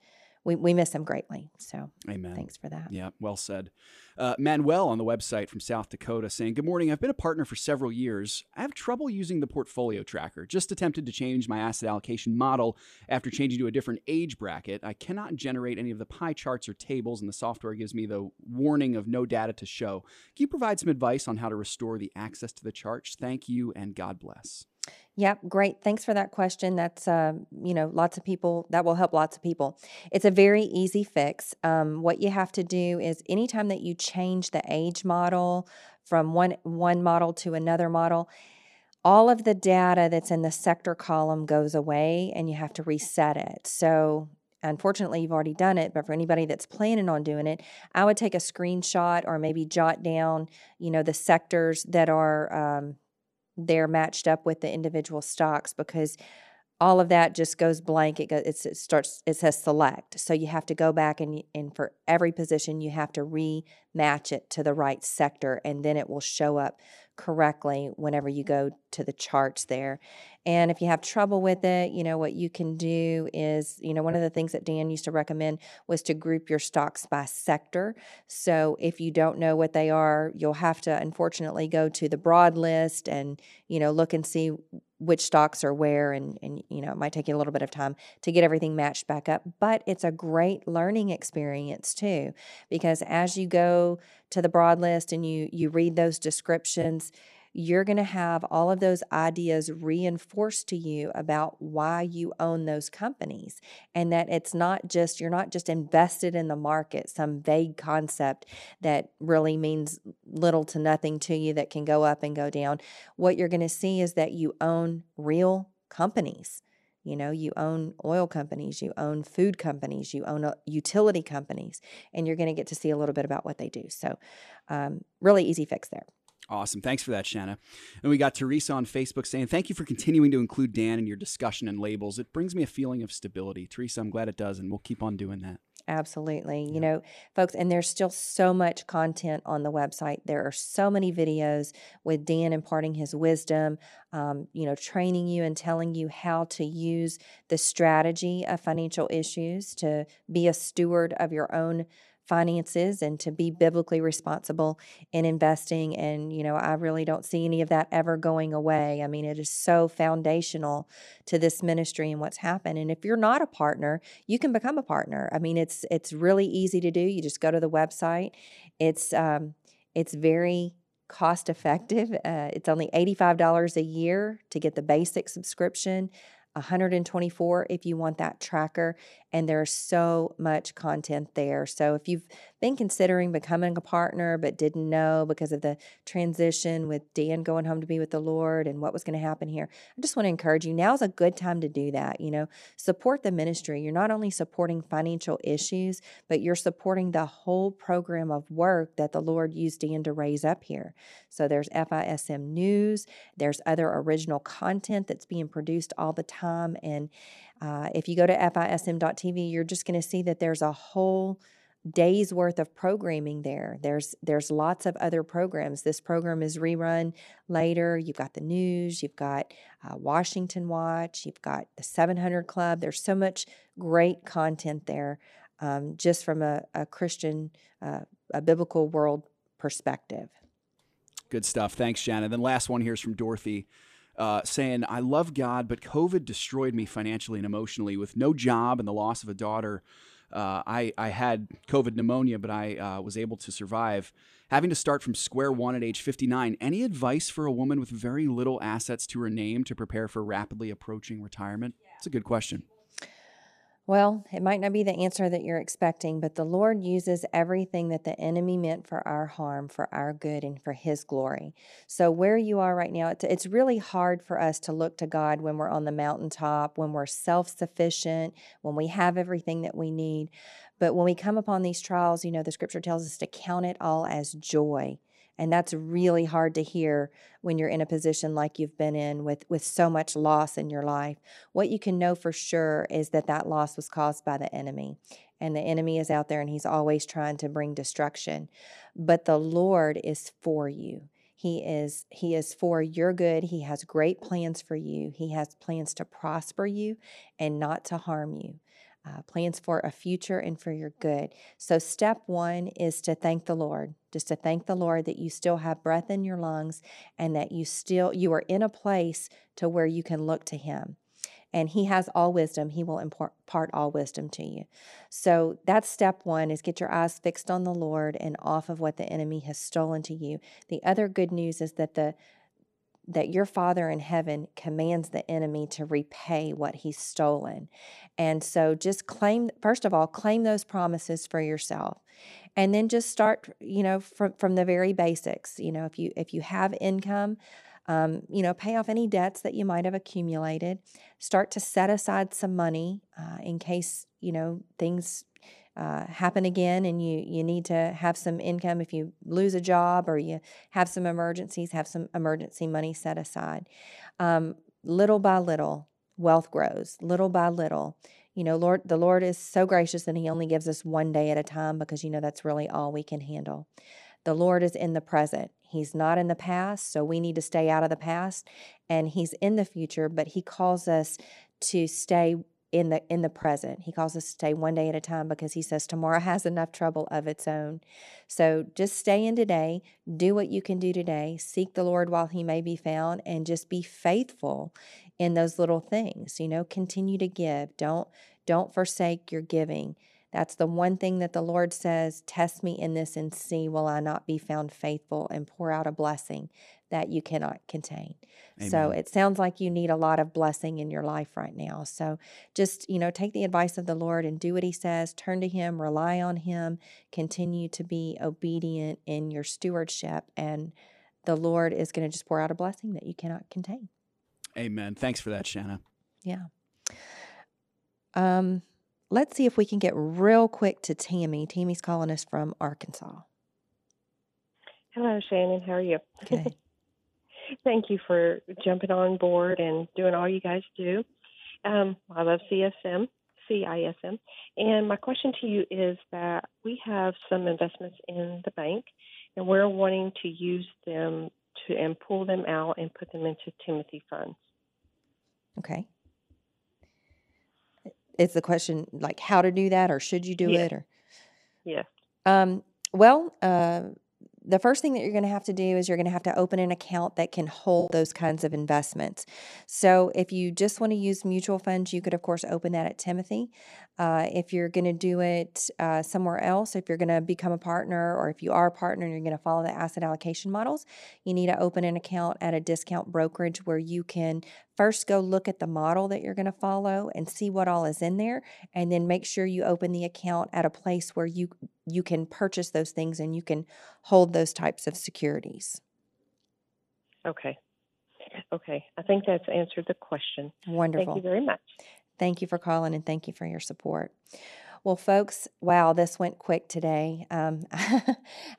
we, we miss him greatly. So Amen. thanks for that. Yeah, well said. Uh, Manuel on the website from South Dakota saying, Good morning. I've been a partner for several years. I have trouble using the portfolio tracker. Just attempted to change my asset allocation model after changing to a different age bracket. I cannot generate any of the pie charts or tables, and the software gives me the warning of no data to show. Can you provide some advice on how to restore the access to the charts? Thank you, and God bless. Yep, great. Thanks for that question. That's uh, you know, lots of people that will help lots of people. It's a very easy fix. Um, what you have to do is anytime that you change the age model from one one model to another model, all of the data that's in the sector column goes away and you have to reset it. So unfortunately you've already done it but for anybody that's planning on doing it i would take a screenshot or maybe jot down you know the sectors that are um, they're matched up with the individual stocks because all of that just goes blank. It, goes, it starts. It says select, so you have to go back and and for every position you have to rematch it to the right sector, and then it will show up correctly whenever you go to the charts there. And if you have trouble with it, you know what you can do is, you know, one of the things that Dan used to recommend was to group your stocks by sector. So if you don't know what they are, you'll have to unfortunately go to the broad list and, you know, look and see which stocks are where and and you know it might take you a little bit of time to get everything matched back up but it's a great learning experience too because as you go to the broad list and you you read those descriptions you're going to have all of those ideas reinforced to you about why you own those companies and that it's not just you're not just invested in the market some vague concept that really means little to nothing to you that can go up and go down what you're going to see is that you own real companies you know, you own oil companies, you own food companies, you own uh, utility companies, and you're going to get to see a little bit about what they do. So, um, really easy fix there. Awesome. Thanks for that, Shanna. And we got Teresa on Facebook saying, Thank you for continuing to include Dan in your discussion and labels. It brings me a feeling of stability. Teresa, I'm glad it does, and we'll keep on doing that. Absolutely. You know, folks, and there's still so much content on the website. There are so many videos with Dan imparting his wisdom, um, you know, training you and telling you how to use the strategy of financial issues to be a steward of your own finances and to be biblically responsible in investing and you know I really don't see any of that ever going away. I mean it is so foundational to this ministry and what's happened and if you're not a partner, you can become a partner. I mean it's it's really easy to do. You just go to the website. It's um it's very cost effective. Uh, it's only $85 a year to get the basic subscription. 124 if you want that tracker and there's so much content there. So if you've been considering becoming a partner but didn't know because of the transition with Dan going home to be with the Lord and what was going to happen here, I just want to encourage you now's a good time to do that. You know, support the ministry. You're not only supporting financial issues, but you're supporting the whole program of work that the Lord used Dan to raise up here. So there's FISM news, there's other original content that's being produced all the time and uh, if you go to fism.tv, you're just going to see that there's a whole days worth of programming there. There's there's lots of other programs. This program is rerun later. You've got the news. You've got uh, Washington Watch. You've got the 700 Club. There's so much great content there, um, just from a, a Christian, uh, a biblical world perspective. Good stuff. Thanks, Shannon. Then last one here is from Dorothy uh, saying, I love God, but COVID destroyed me financially and emotionally. With no job and the loss of a daughter, uh, I, I had COVID pneumonia, but I uh, was able to survive. Having to start from square one at age 59, any advice for a woman with very little assets to her name to prepare for rapidly approaching retirement? It's a good question. Well, it might not be the answer that you're expecting, but the Lord uses everything that the enemy meant for our harm, for our good, and for His glory. So, where you are right now, it's really hard for us to look to God when we're on the mountaintop, when we're self sufficient, when we have everything that we need. But when we come upon these trials, you know, the scripture tells us to count it all as joy. And that's really hard to hear when you're in a position like you've been in with, with so much loss in your life. What you can know for sure is that that loss was caused by the enemy. And the enemy is out there and he's always trying to bring destruction. But the Lord is for you. He is he is for your good. He has great plans for you. He has plans to prosper you and not to harm you uh, plans for a future and for your good. So, step one is to thank the Lord, just to thank the Lord that you still have breath in your lungs and that you still you are in a place to where you can look to Him. And He has all wisdom. He will impart all wisdom to you. So that's step one: is get your eyes fixed on the Lord and off of what the enemy has stolen to you. The other good news is that the that your Father in heaven commands the enemy to repay what he's stolen. And so just claim, first of all, claim those promises for yourself. And then just start, you know, from, from the very basics. You know, if you if you have income, um, you know, pay off any debts that you might have accumulated. Start to set aside some money uh, in case you know things uh, happen again and you you need to have some income if you lose a job or you have some emergencies have some emergency money set aside. Um, little by little wealth grows little by little. You know lord the lord is so gracious and he only gives us one day at a time because you know that's really all we can handle. The lord is in the present. He's not in the past so we need to stay out of the past and he's in the future but he calls us to stay in the in the present. He calls us to stay one day at a time because he says tomorrow [LAUGHS] has enough trouble of its own. So just stay in today, do what you can do today, seek the Lord while he may be found and just be faithful in those little things. You know, continue to give. Don't don't forsake your giving. That's the one thing that the Lord says test me in this and see will I not be found faithful and pour out a blessing that you cannot contain. So it sounds like you need a lot of blessing in your life right now. So just, you know, take the advice of the Lord and do what he says, turn to him, rely on him, continue to be obedient in your stewardship and the Lord is going to just pour out a blessing that you cannot contain. Amen. Thanks for that, Shanna. Yeah. Um, let's see if we can get real quick to Tammy. Tammy's calling us from Arkansas. Hello, Shannon. How are you? Okay. [LAUGHS] Thank you for jumping on board and doing all you guys do. Um, I love CSM, CISM. And my question to you is that we have some investments in the bank and we're wanting to use them to and pull them out and put them into Timothy funds. Okay. Is the question like how to do that or should you do Yes. it or yeah Um, well, uh, the first thing that you're going to have to do is you're going to have to open an account that can hold those kinds of investments. So, if you just want to use mutual funds, you could, of course, open that at Timothy. Uh, if you're going to do it uh, somewhere else, if you're going to become a partner, or if you are a partner and you're going to follow the asset allocation models, you need to open an account at a discount brokerage where you can first go look at the model that you're going to follow and see what all is in there, and then make sure you open the account at a place where you you can purchase those things and you can hold those types of securities. Okay. Okay. I think that's answered the question. Wonderful. Thank you very much. Thank you for calling and thank you for your support. Well, folks, wow, this went quick today. Um, [LAUGHS]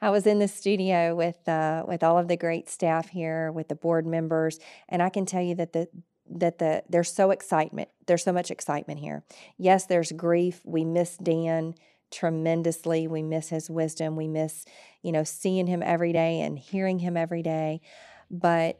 I was in the studio with uh, with all of the great staff here, with the board members, and I can tell you that the that the there's so excitement. There's so much excitement here. Yes, there's grief. We miss Dan tremendously. We miss his wisdom. We miss, you know, seeing him every day and hearing him every day. But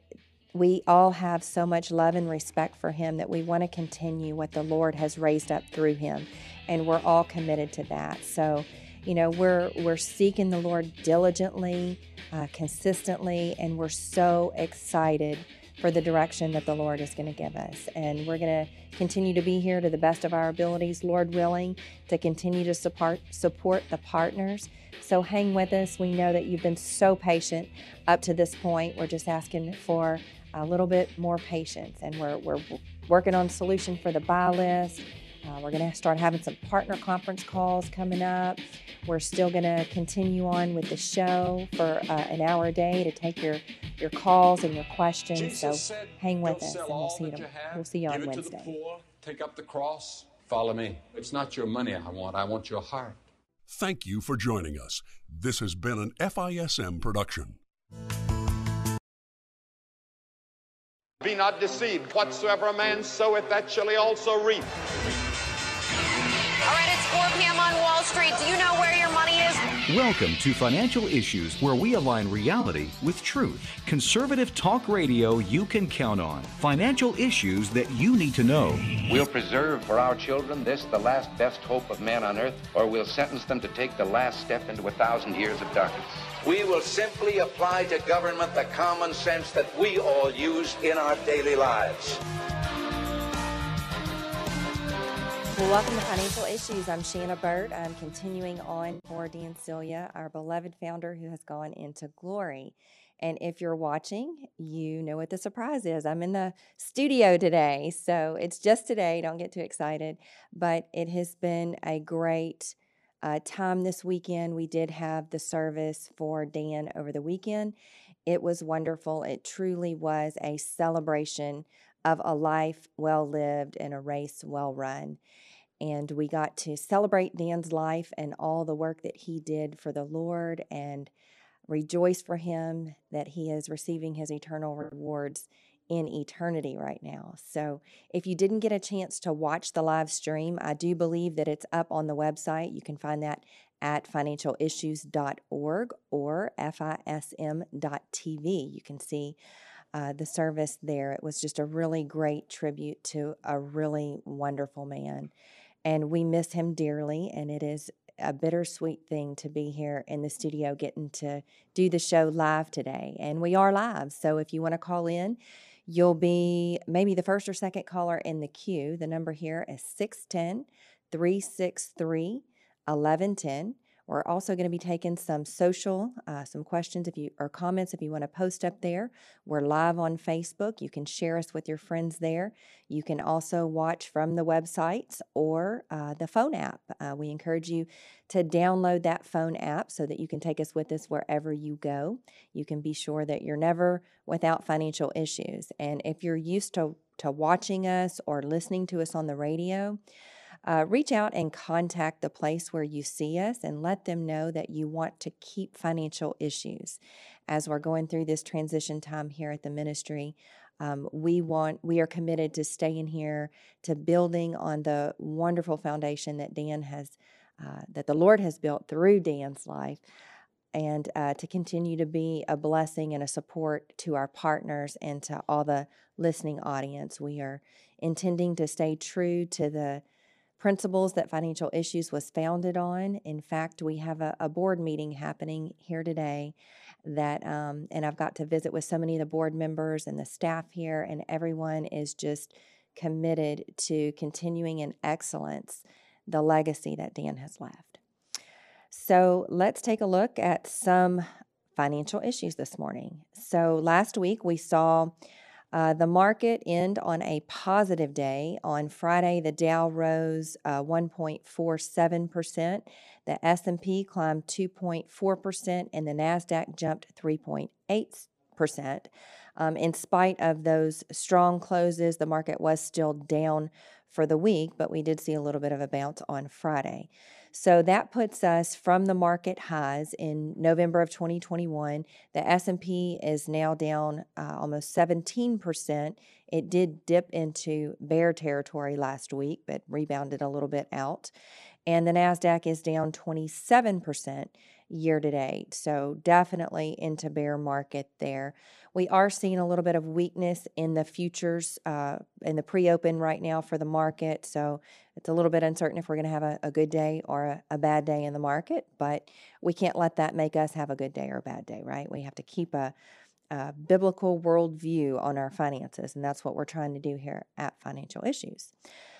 we all have so much love and respect for him that we want to continue what the Lord has raised up through him. And we're all committed to that. So, you know, we're we're seeking the Lord diligently, uh, consistently, and we're so excited for the direction that the Lord is going to give us. And we're going to continue to be here to the best of our abilities, Lord willing, to continue to support support the partners. So hang with us. We know that you've been so patient up to this point. We're just asking for a little bit more patience, and we're we're working on a solution for the buy list. Uh, we're going to start having some partner conference calls coming up. We're still going to continue on with the show for uh, an hour a day to take your your calls and your questions. Jesus so said, hang with us, and we'll see that you. you have, We'll see you on give it to Wednesday. the poor, take up the cross, follow me. It's not your money I want, I want your heart. Thank you for joining us. This has been an FISM production. Be not deceived. Whatsoever a man soweth, that shall he also reap. All right, it's 4 p.m. on Wall Street. Do you know where your money is? Welcome to Financial Issues, where we align reality with truth. Conservative talk radio you can count on. Financial issues that you need to know. We'll preserve for our children this, the last best hope of man on earth, or we'll sentence them to take the last step into a thousand years of darkness. We will simply apply to government the common sense that we all use in our daily lives. Well, welcome to Financial Issues. I'm Shanna Burt. I'm continuing on for Dan Celia, our beloved founder who has gone into glory. And if you're watching, you know what the surprise is. I'm in the studio today. So it's just today. Don't get too excited. But it has been a great uh, time this weekend. We did have the service for Dan over the weekend. It was wonderful. It truly was a celebration of a life well lived and a race well run. And we got to celebrate Dan's life and all the work that he did for the Lord and rejoice for him that he is receiving his eternal rewards in eternity right now. So, if you didn't get a chance to watch the live stream, I do believe that it's up on the website. You can find that at financialissues.org or fism.tv. You can see uh, the service there. It was just a really great tribute to a really wonderful man. And we miss him dearly, and it is a bittersweet thing to be here in the studio getting to do the show live today. And we are live. So if you want to call in, you'll be maybe the first or second caller in the queue. The number here is 610 363 1110. We're also going to be taking some social, uh, some questions if you or comments if you want to post up there. We're live on Facebook. You can share us with your friends there. You can also watch from the websites or uh, the phone app. Uh, we encourage you to download that phone app so that you can take us with us wherever you go. You can be sure that you're never without financial issues. And if you're used to to watching us or listening to us on the radio uh, reach out and contact the place where you see us and let them know that you want to keep financial issues. As we're going through this transition time here at the ministry, um, we want we are committed to staying here, to building on the wonderful foundation that Dan has, uh, that the Lord has built through Dan's life and uh, to continue to be a blessing and a support to our partners and to all the listening audience. We are intending to stay true to the principles that financial issues was founded on. In fact, we have a, a board meeting happening here today that, um, and I've got to visit with so many of the board members and the staff here, and everyone is just committed to continuing in excellence the legacy that Dan has left. So let's take a look at some financial issues this morning. So last week we saw uh, the market end on a positive day. On Friday, the Dow rose uh, 1.47%, the S&P climbed 2.4%, and the Nasdaq jumped 3.8%. Um, in spite of those strong closes, the market was still down for the week, but we did see a little bit of a bounce on Friday. So that puts us from the market highs in November of 2021. The S&P is now down uh, almost 17%. It did dip into bear territory last week, but rebounded a little bit out. And the Nasdaq is down 27% year to date. So definitely into bear market there. We are seeing a little bit of weakness in the futures uh, in the pre-open right now for the market. So it's a little bit uncertain if we're going to have a, a, good day or a, a, bad day in the market. But we can't let that make us have a good day or a bad day, right? We have to keep a, biblical worldview on our finances, and that's what we're trying to do here at Financial Issues.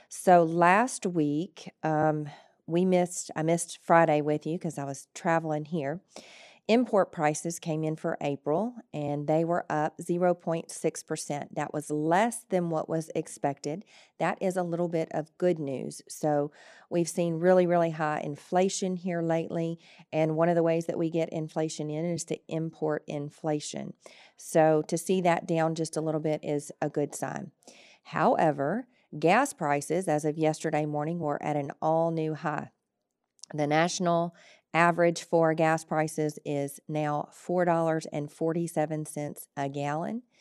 So last week, um, we missed, I missed Friday with you because I was traveling here. Import prices came in for April and they were up 0.6%. That was less than what was expected. That is a little bit of good news. So, we've seen really, really high inflation here lately. And one of the ways that we get inflation in is to import inflation. So, to see that down just a little bit is a good sign. However, Gas prices, as of yesterday morning, were at an all new high. The national average for gas prices is now $4.47 a gallon. [LAUGHS]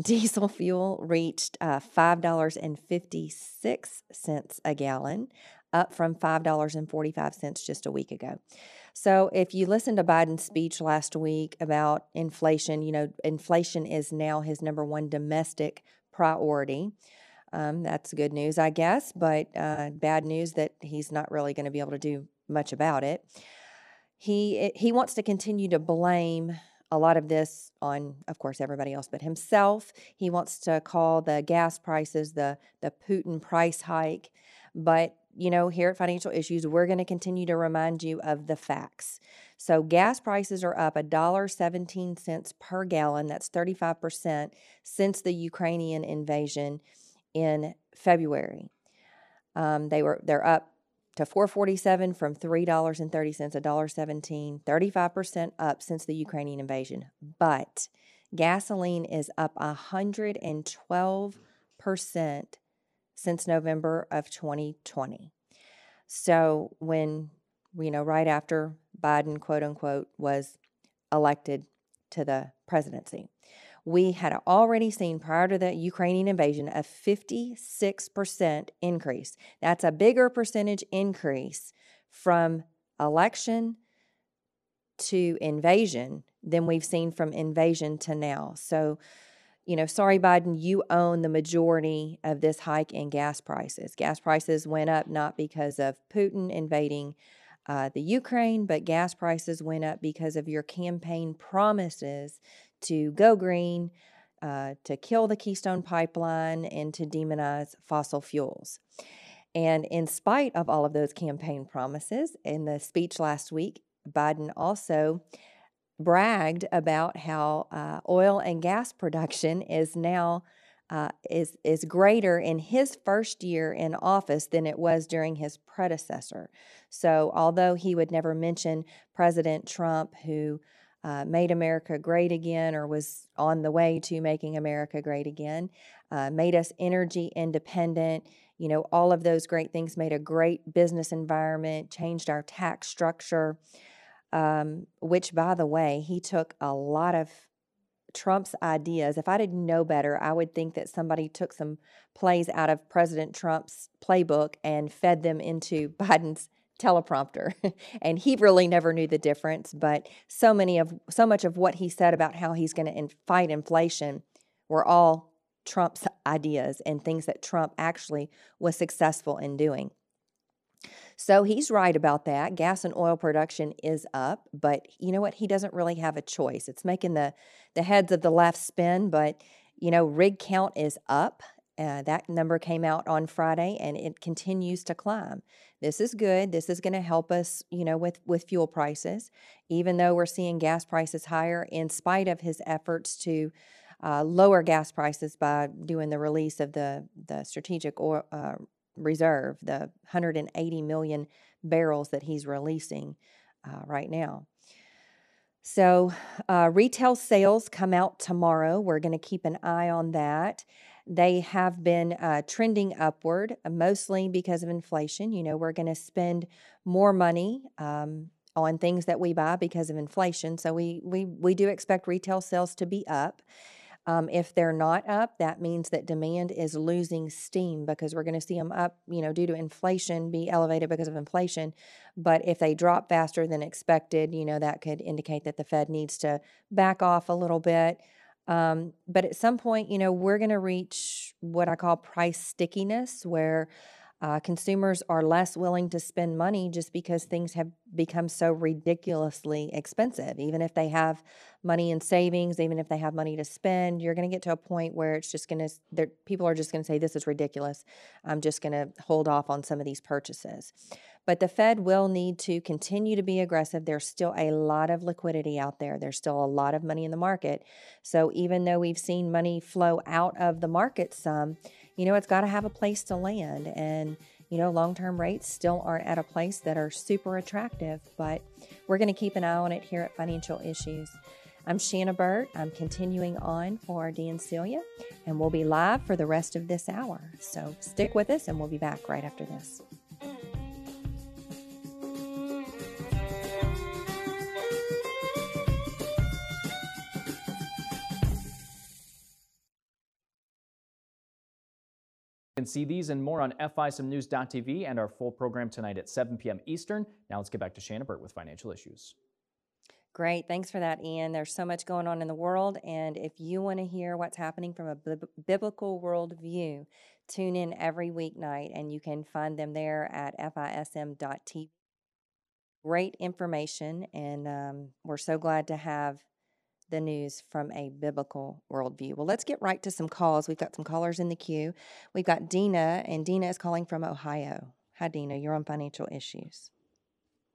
Diesel fuel reached uh, $5.56 a gallon, up from $5.45 just a week ago. So, if you listened to Biden's speech last week about inflation, you know, inflation is now his number one domestic priority. Um, that's good news, I guess, but uh, bad news that he's not really going to be able to do much about it. He he wants to continue to blame a lot of this on, of course, everybody else but himself. He wants to call the gas prices the the Putin price hike, but you know, here at Financial Issues, we're going to continue to remind you of the facts. So, gas prices are up $1.17 per gallon. That's 35% since the Ukrainian invasion in February. Um, they were they're up to 447 from $3.30 $1.17 35% up since the ukrainian invasion. But gasoline is up 112% since november of 2020 so when you know right after biden quote unquote was elected to the presidency we had already seen prior to the Ukrainian invasion a 56% increase. That's a bigger percentage increase from election to invasion than we've seen from invasion to now. So, you know, sorry, Biden, you own the majority of this hike in gas prices. Gas prices went up not because of Putin invading uh, the Ukraine, but gas prices went up because of your campaign promises to go green, uh, to kill the Keystone Pipeline, and to demonize fossil fuels. And in spite of all of those campaign promises, in the speech last week, Biden also bragged about how uh, oil and gas production is now uh, is is greater in his first year in office than it was during his predecessor. So, although he would never mention President Trump, who uh, made America great again or was on the way to making America great again, uh, made us energy independent. You know, all of those great things made a great business environment, changed our tax structure, um, which, by the way, he took a lot of Trump's ideas. If I didn't know better, I would think that somebody took some plays out of President Trump's playbook and fed them into [LAUGHS] Biden's teleprompter. [LAUGHS] and he really never knew the difference, but so many of so much of what he said about how he's going to in, fight inflation were all Trump's ideas and things that Trump actually was successful in doing. So he's right about that. Gas and oil production is up, but you know what? He doesn't really have a choice. It's making the the heads of the left spin, but you know, rig count is up. Uh, that number came out on Friday, and it continues to climb. This is good. This is going to help us, you know, with with fuel prices. Even though we're seeing gas prices higher, in spite of his efforts to uh, lower gas prices by doing the release of the the strategic oil, uh, reserve, the 180 million barrels that he's releasing uh, right now. So, uh, retail sales come out tomorrow. We're going to keep an eye on that. They have been uh, trending upward, uh, mostly because of inflation. You know, we're going to spend more money um, on things that we buy because of inflation. So we we we do expect retail sales to be up. Um, if they're not up, that means that demand is losing steam because we're going to see them up, you know, due to inflation, be elevated because of inflation. But if they drop faster than expected, you know, that could indicate that the Fed needs to back off a little bit. Um, but at some point, you know, we're going to reach what I call price stickiness, where uh, consumers are less willing to spend money just because things have become so ridiculously expensive. Even if they have money in savings, even if they have money to spend, you're going to get to a point where it's just going to, people are just going to say, This is ridiculous. I'm just going to hold off on some of these purchases. But the Fed will need to continue to be aggressive. There's still a lot of liquidity out there, there's still a lot of money in the market. So even though we've seen money flow out of the market some, you know, it's got to have a place to land. And, you know, long term rates still aren't at a place that are super attractive, but we're going to keep an eye on it here at Financial Issues. I'm Shanna Burt. I'm continuing on for Dan Celia, and we'll be live for the rest of this hour. So stick with us, and we'll be back right after this. Can see these and more on FISMnews.tv and our full program tonight at 7 p.m. Eastern. Now let's get back to Shanna Burt with financial issues. Great. Thanks for that, Ian. There's so much going on in the world. And if you want to hear what's happening from a biblical worldview, tune in every weeknight and you can find them there at FISM.tv. Great information. And um, we're so glad to have the news from a biblical worldview. Well, let's get right to some calls. We've got some callers in the queue. We've got Dina, and Dina is calling from Ohio. Hi, Dina. You're on financial issues.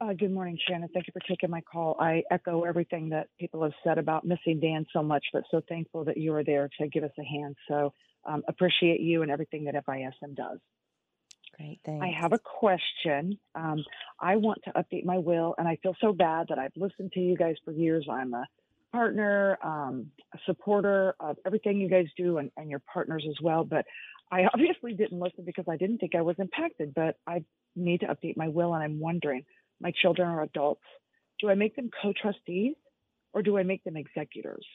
Uh, good morning, Shannon. Thank you for taking my call. I echo everything that people have said about missing Dan so much, but so thankful that you are there to give us a hand. So um, appreciate you and everything that FISM does. Great, thanks. I have a question. Um, I want to update my will, and I feel so bad that I've listened to you guys for years. I'm a partner, um, a supporter of everything you guys do and, and your partners as well. But I [LAUGHS] obviously didn't listen because I didn't think I was impacted, but I need to update my will and I'm wondering my children are adults. Do I make them co trustees or do I make them executors?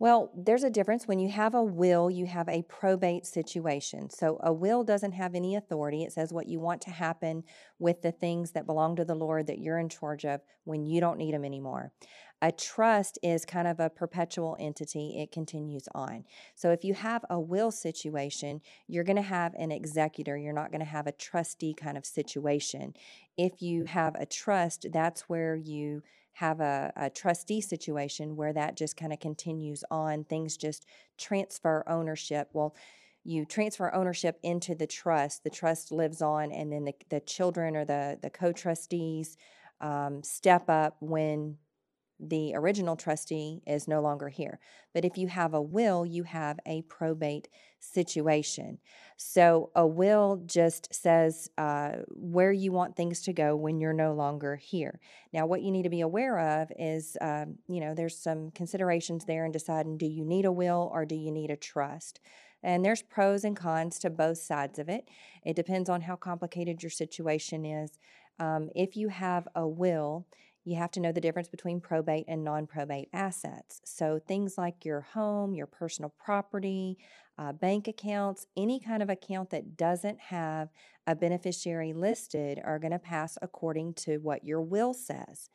Well, there's a difference. When you have a will, you have a probate situation. So a will doesn't have any authority. It says what you want to happen with the things that belong to the Lord that you're in charge of when you don't need them anymore. A trust is kind of a perpetual entity, it continues on. So if you have a will situation, you're going to have an executor, you're not going to have a trustee kind of situation. If you have a trust, that's where you have a, a trustee situation where that just kind of continues on. Things just transfer ownership. Well, you transfer ownership into the trust. The trust lives on, and then the, the children or the the co-trustees um, step up when the original trustee is no longer here. But if you have a will, you have a probate situation. So a will just says uh, where you want things to go when you're no longer here. Now, what you need to be aware of is, um, you know, there's some considerations there in deciding do you need a will or do you need a trust? And there's pros and cons to both sides of it. It depends on how complicated your situation is. Um, if you have a will, you have to know the difference between probate and non probate assets. So, things like your home, your personal property, uh, bank accounts, any kind of account that doesn't have a beneficiary listed are going to pass according to what your will says.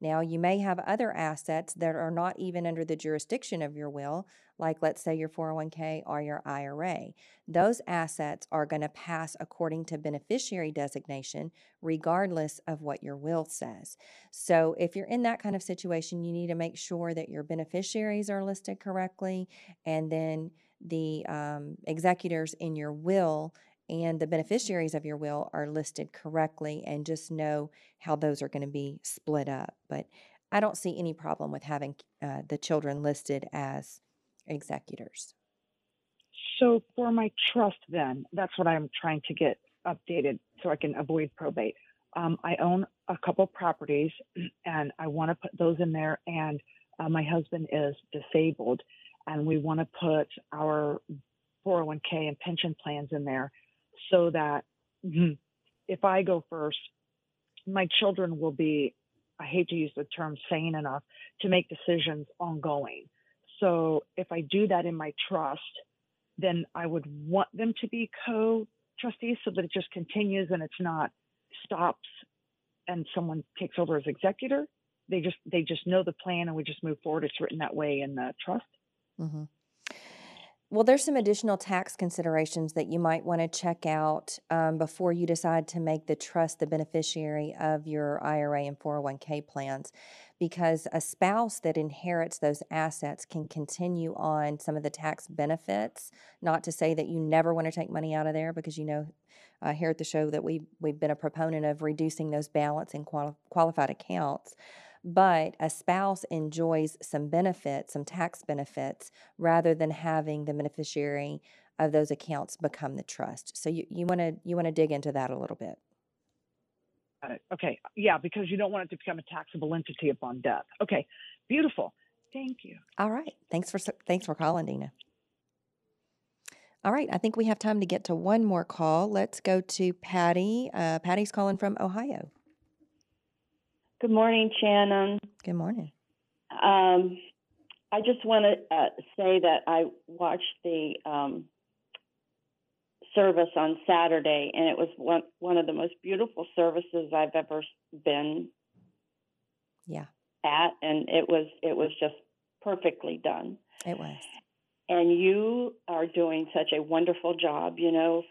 Now, you may have other assets that are not even under the jurisdiction of your will, like let's say your 401k or your IRA. Those assets are going to pass according to beneficiary designation, regardless of what your will says. So, if you're in that kind of situation, you need to make sure that your beneficiaries are listed correctly and then the um, executors in your will and the beneficiaries of your will are listed correctly and just know how those are going to be split up. But I don't see any problem with having uh, the children listed as executors. So for my trust, then that's what I'm trying to get updated so I can avoid probate. Um, I own a couple properties, and I want to put those in there. And uh, my husband is disabled, and we want to put our 401k and pension plans in there so that mm-hmm, if I go first, my children will be, I hate to use the term sane enough to make decisions ongoing. So if I do that in my trust, then I would want them to be co trustees so that it just continues and it's not stops and someone takes over as executor. They just they just know the plan and we just move forward. It's written that way in the trust. Mm-hmm. Well, there's some additional tax considerations that you might want to check out um, before you decide to make the trust the beneficiary of your IRA and 401k plans, because a spouse that inherits those assets can continue on some of the tax benefits. Not to say that you never want to take money out of there, because you know uh, here at the show that we we've been a proponent of reducing those balance in quali- qualified accounts but a spouse enjoys some benefits, some tax benefits, rather than having the beneficiary of those accounts become the trust. So you you want to you want to dig into that a little bit. Got it. Okay. Yeah, because you don't want it to become a taxable entity upon death. Okay. Beautiful. Thank you. All right. Thanks for thanks for calling, Dina. All right, I think we have time to get to one more call. Let's go to Patty. Uh, Patty's calling from Ohio. Good morning, Shannon. Good morning. Um, I just want to uh, say that I watched the um, service on Saturday, and it was one one of the most beautiful services I've ever been. Yeah. At and it was it was just perfectly done. It was. And you are doing such a wonderful job. You know,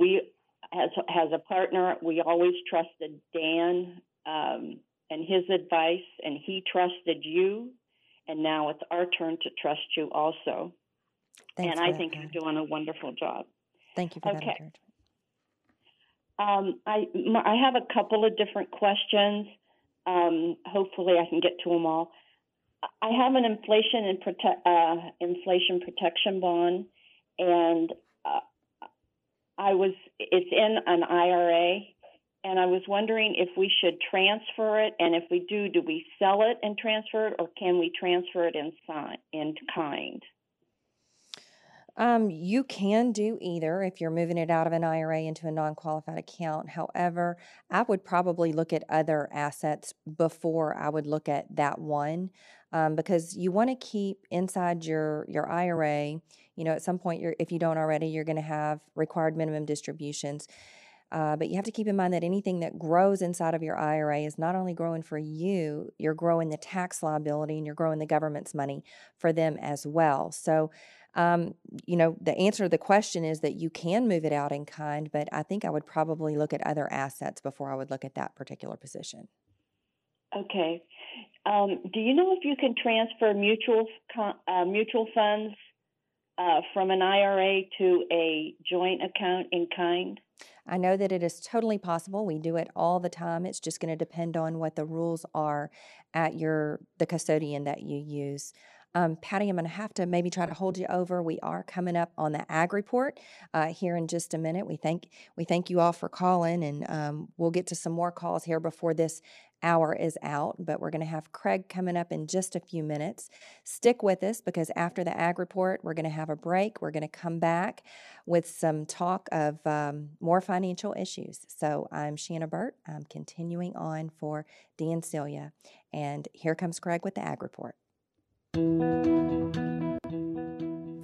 we as as a partner, we always trusted Dan. Um, and his advice, and he trusted you. And now it's our turn to trust you also. Thanks and I think you're doing a wonderful job. Thank you for okay. that encouragement. Um, I, I have a couple of different questions. Um, hopefully, I can get to them all. I have an inflation and prote- uh, inflation protection bond, and uh, I was it's in an IRA, and I was wondering if we should transfer it, and if we do, do we sell it and transfer it, or can we transfer it in sign in kind? Um, you can do either if you're moving it out of an IRA into a non-qualified account. However, I would probably look at other assets before I would look at that one, um, because you want to keep inside your your IRA. You know, at some point, you're if you don't already, you're going to have required minimum distributions. Uh, but you have to keep in mind that anything that grows inside of your IRA is not only growing for you, you're growing the tax liability and you're growing the government's money for them as well. So, um, you know, the answer to the question is that you can move it out in kind, but I think I would probably look at other assets before I would look at that particular position. Okay. Um, do you know if you can transfer mutual uh, mutual funds uh, from an IRA to a joint account in kind? I know that it is totally possible. We do it all the time. It's just going to depend on what the rules are at your the custodian that you use. Um, Patty, I'm going to have to maybe try to hold you over. We are coming up on the ag report uh, here in just a minute. We thank we thank you all for calling, and um, we'll get to some more calls here before this hour is out. But we're going to have Craig coming up in just a few minutes. Stick with us because after the ag report, we're going to have a break. We're going to come back with some talk of um, more financial issues. So I'm Shanna Burt. I'm continuing on for Dan Celia, and here comes Craig with the ag report.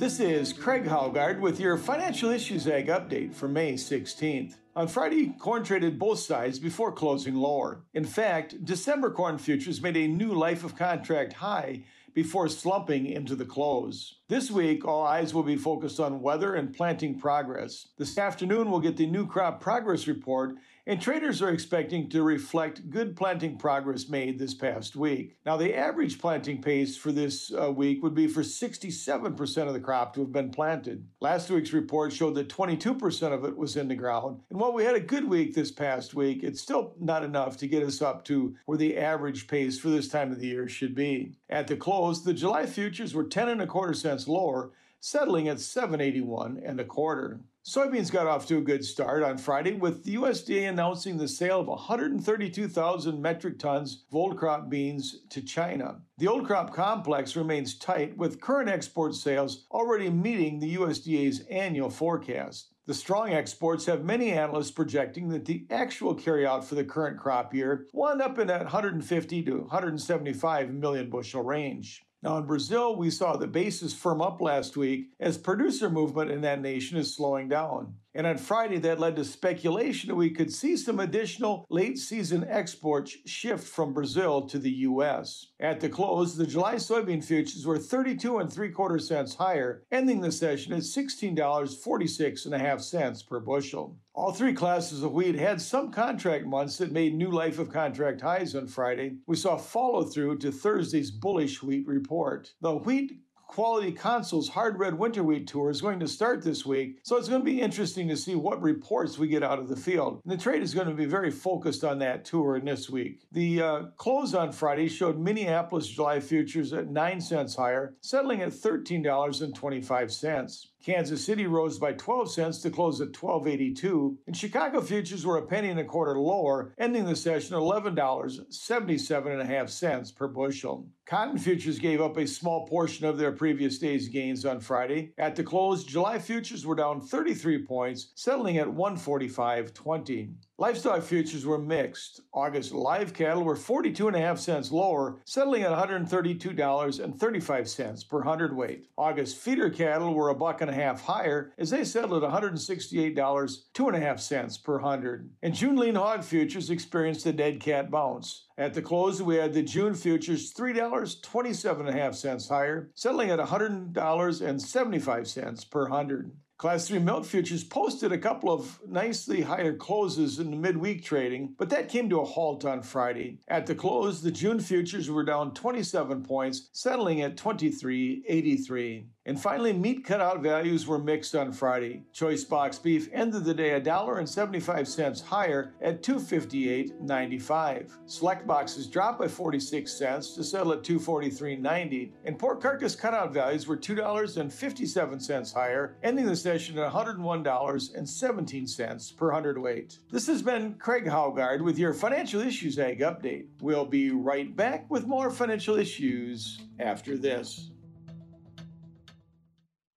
This is Craig Haugard with your Financial Issues Ag update for May 16th. On Friday, corn traded both sides before closing lower. In fact, December corn futures made a new life of contract high before slumping into the close. This week, all eyes will be focused on weather and planting progress. This afternoon, we'll get the new crop progress report and traders are expecting to reflect good planting progress made this past week. Now, the average planting pace for this uh, week would be for 67% of the crop to have been planted. Last week's report showed that 22% of it was in the ground. And while we had a good week this past week, it's still not enough to get us up to where the average pace for this time of the year should be. At the close, the July futures were 10 and a quarter cents lower, settling at 781 and a quarter. Soybeans got off to a good start on Friday with the USDA announcing the sale of 132,000 metric tons of old crop beans to China. The old crop complex remains tight with current export sales already meeting the USDA's annual forecast. The strong exports have many analysts projecting that the actual carryout for the current crop year will up in that 150 to 175 million bushel range. Now, in Brazil, we saw the basis firm up last week as producer movement in that nation is slowing down. And on Friday, that led to speculation that we could see some additional late season exports shift from Brazil to the U.S. At the close, the July soybean futures were 32 and three quarter cents higher, ending the session at $16.46 and a half cents per bushel. All three classes of wheat had some contract months that made new life of contract highs on Friday. We saw follow through to Thursday's bullish wheat report. The wheat Quality Council's Hard Red Winter Wheat Tour is going to start this week, so it's going to be interesting to see what reports we get out of the field. And the trade is going to be very focused on that tour in this week. The uh, close on Friday showed Minneapolis July futures at 9 cents higher, settling at $13.25. Kansas City rose by 12 cents to close at 12.82, and Chicago futures were a penny and a quarter lower, ending the session $11.77.5 per bushel. Cotton futures gave up a small portion of their previous day's gains on Friday. At the close, July futures were down 33 points, settling at 145.20. Livestock futures were mixed. August live cattle were 42.5 cents lower, settling at $132.35 per hundredweight. August feeder cattle were a buck and a half higher as they settled at $168.25 per hundred. And June lean hog futures experienced a dead cat bounce. At the close, we had the June futures $3.27.5 higher, settling at $100.75 per hundred. Class 3 milk futures posted a couple of nicely higher closes in the midweek trading, but that came to a halt on Friday. At the close, the June futures were down 27 points, settling at 23.83. And finally, meat cutout values were mixed on Friday. Choice box beef ended the day $1.75 higher at $258.95. Select boxes dropped by 46 cents to settle at $243.90. And pork carcass cutout values were $2.57 higher, ending the session at $101.17 per hundredweight. This has been Craig Haugard with your Financial Issues Ag Update. We'll be right back with more financial issues after this.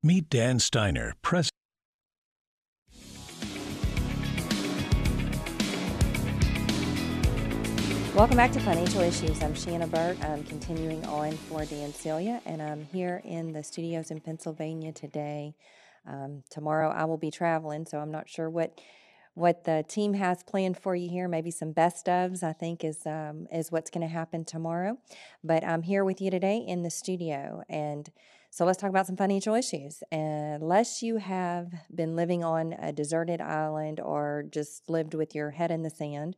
Meet Dan Steiner, President. Welcome back to Financial Issues. I'm Shanna Burt. I'm continuing on for Dan Celia, and I'm here in the studios in Pennsylvania today. Um, tomorrow I will be traveling, so I'm not sure what what the team has planned for you here. Maybe some best ofs, I think, is um, is what's going to happen tomorrow. But I'm here with you today in the studio, and so let's talk about some financial issues. Unless you have been living on a deserted island or just lived with your head in the sand,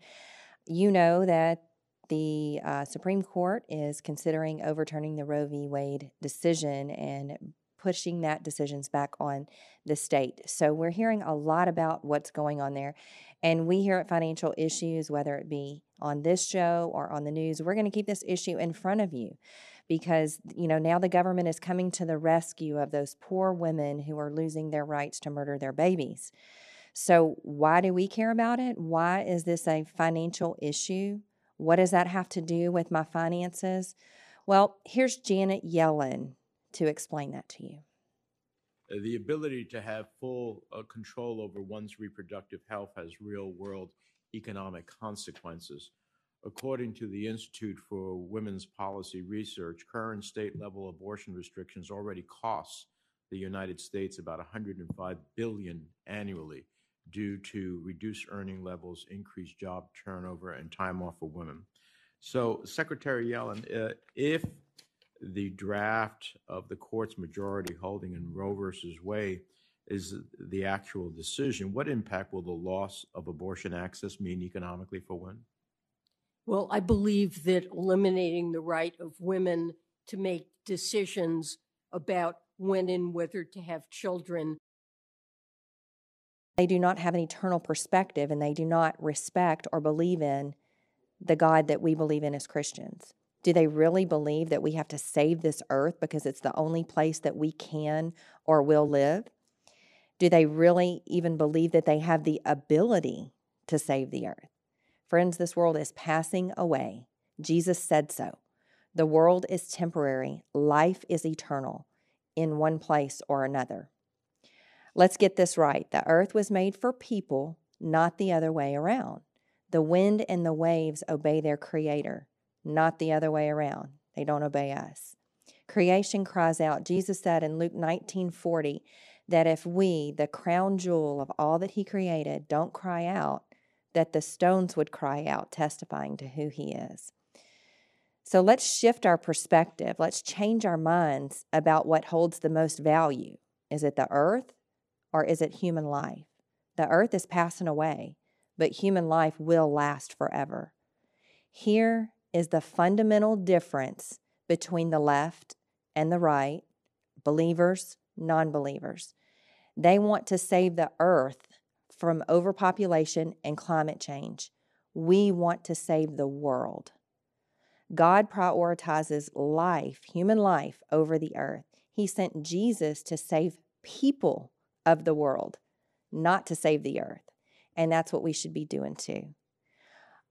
you know that the uh, Supreme Court is considering overturning the Roe v. Wade decision and pushing that decisions back on the state. So we're hearing a lot about what's going on there. And we here at Financial Issues, whether it be on this show or on the news, we're going to keep this issue in front of you because you know now the government is coming to the rescue of those poor women who are losing their rights to murder their babies. So why do we care about it? Why is this a financial issue? What does that have to do with my finances? Well, here's Janet Yellen to explain that to you. Uh, the ability to have full uh, control over one's reproductive health has real world economic consequences. According to the Institute for Women's Policy Research, current state level abortion restrictions already cost the United States about 105 billion annually due to reduced earning levels, increased job turnover, and time off for women. So, Secretary Yellen, uh, if the draft of the court's majority holding in Roe versus Wade is the actual decision, what impact will the loss of abortion access mean economically for women? Well, I believe that eliminating the right of women to make decisions about when and whether to have children they do not have an eternal perspective and they do not respect or believe in the God that we believe in as Christians. Do they really believe that we have to save this earth because it's the only place that we can or will live? Do they really even believe that they have the ability to save the earth? Friends, this world is passing away. Jesus said so. The world is temporary, life is eternal in one place or another. Let's get this right. The earth was made for people, not the other way around. The wind and the waves obey their creator, not the other way around. They don't obey us. Creation cries out. Jesus said in Luke 19:40 that if we, the crown jewel of all that he created, don't cry out, that the stones would cry out, testifying to who he is. So let's shift our perspective. Let's change our minds about what holds the most value. Is it the earth or is it human life? The earth is passing away, but human life will last forever. Here is the fundamental difference between the left and the right, believers, non believers. They want to save the earth from overpopulation and climate change. We want to save the world. God prioritizes life, human life, over the earth. He sent Jesus to save people of the world, not to save the earth. And that's what we should be doing too.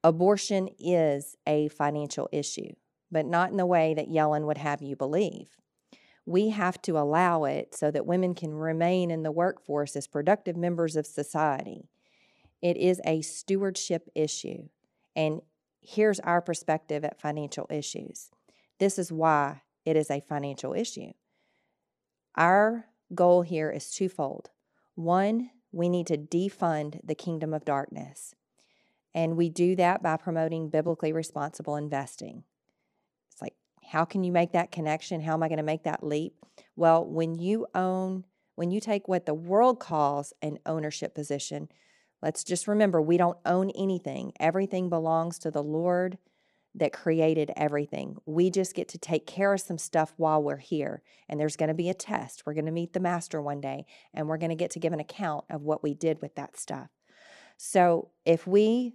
Abortion is a financial issue, but not in the way that Yellen would have you believe. We have to allow it so that women can remain in the workforce as productive members of society. It is a stewardship issue. And here's our perspective at financial issues. This is why it is a financial issue. Our goal here is twofold. One, we need to defund the kingdom of darkness. And we do that by promoting biblically responsible investing. How can you make that connection? How am I going to make that leap? Well, when you own, when you take what the world calls an ownership position, let's just remember we don't own anything. Everything belongs to the Lord that created everything. We just get to take care of some stuff while we're here. And there's going to be a test. We're going to meet the master one day and we're going to get to give an account of what we did with that stuff. So if we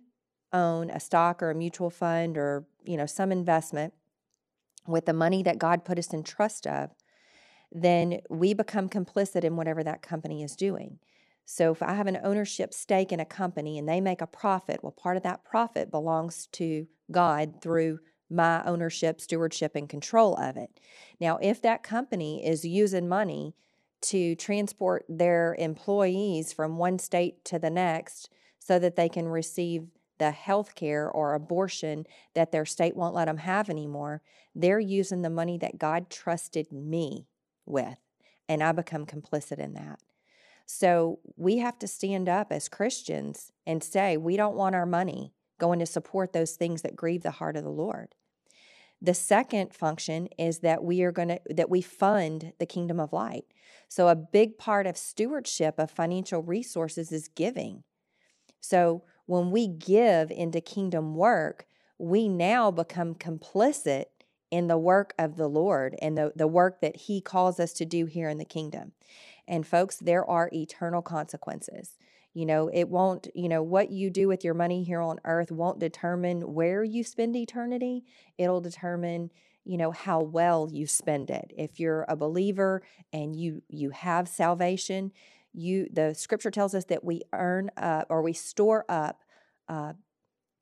own a stock or a mutual fund or, you know, some investment with the money that God put us in trust of, then we become complicit in whatever that company is doing. So if I have an ownership stake in a company and they make a profit, well, part of that profit belongs to God through my ownership, stewardship, and control of it. Now, if that company is using money to transport their employees from one state to the next so that they can receive the health care or abortion that their state won't let them have anymore, they're using the money that God trusted me with. And I become complicit in that. So we have to stand up as Christians and say, we don't want our money going to support those things that grieve the heart of the Lord. The second function is that we are going to that we fund the kingdom of light. So a big part of stewardship of financial resources is giving. So when we give into kingdom work, we now become complicit in the work of the Lord and the, the work that He calls us to do here in the kingdom. And folks, there are eternal consequences. You know, it won't, you know, what you do with your money here on earth won't determine where you spend eternity. It'll determine, you know, how well you spend it. If you're a believer and you you have salvation, you the scripture tells us that we earn up or we store up uh,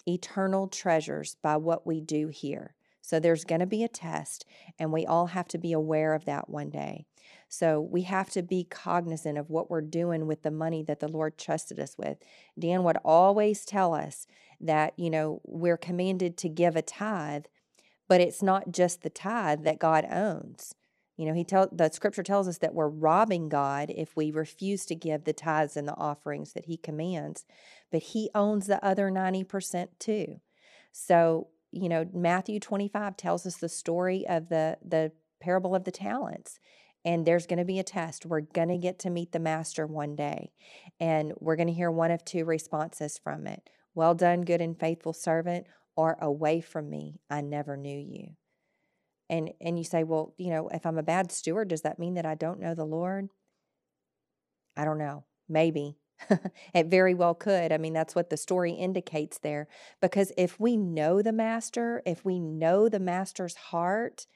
eternal treasures by what we do here. So there's going to be a test, and we all have to be aware of that one day. So we have to be cognizant of what we're doing with the money that the Lord trusted us with. Dan would always tell us that, you know, we're commanded to give a tithe, but it's not just the tithe that God owns. You know, he tell the scripture tells us that we're robbing God if we refuse to give the tithes and the offerings that he commands, but he owns the other 90% too. So, you know, Matthew 25 tells us the story of the the parable of the talents. And there's going to be a test. We're going to get to meet the master one day. And we're going to hear one of two responses from it. Well done, good and faithful servant, or away from me, I never knew you and and you say well you know if i'm a bad steward does that mean that i don't know the lord? I don't know. Maybe. [LAUGHS] It very well could. I mean that's what the story indicates there. Because if we know the master if we know the master's heart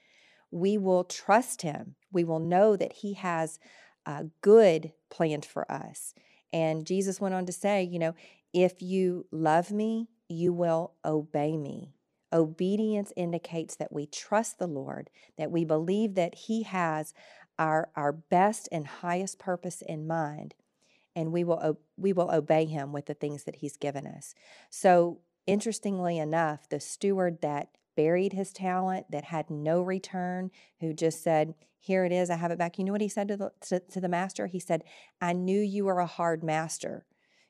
we will trust him. We will know that he has a good planned for us. And jesus went on to say you know if you love me you will obey me Obedience indicates that we trust the Lord, that we believe that He has our, our best and highest purpose in mind, and we will, we will obey Him with the things that He's given us. So, interestingly enough, the steward that buried his talent, that had no return, who just said, Here it is, I have it back. You know what he said to the, to, to the master? He said, I knew you were a hard master.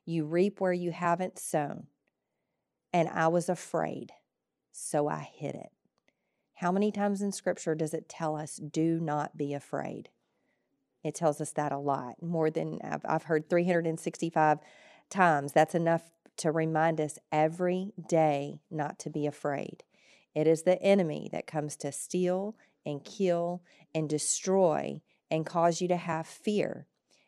You reap where you haven't sown. And I was afraid so I hid it. How many times in Scripture does it tell us, do not be afraid? It tells us that a lot, more than I've, I've heard 365 times. That's enough to remind us every day not to be afraid. It is the enemy that comes to steal and kill and destroy and cause you to have fear.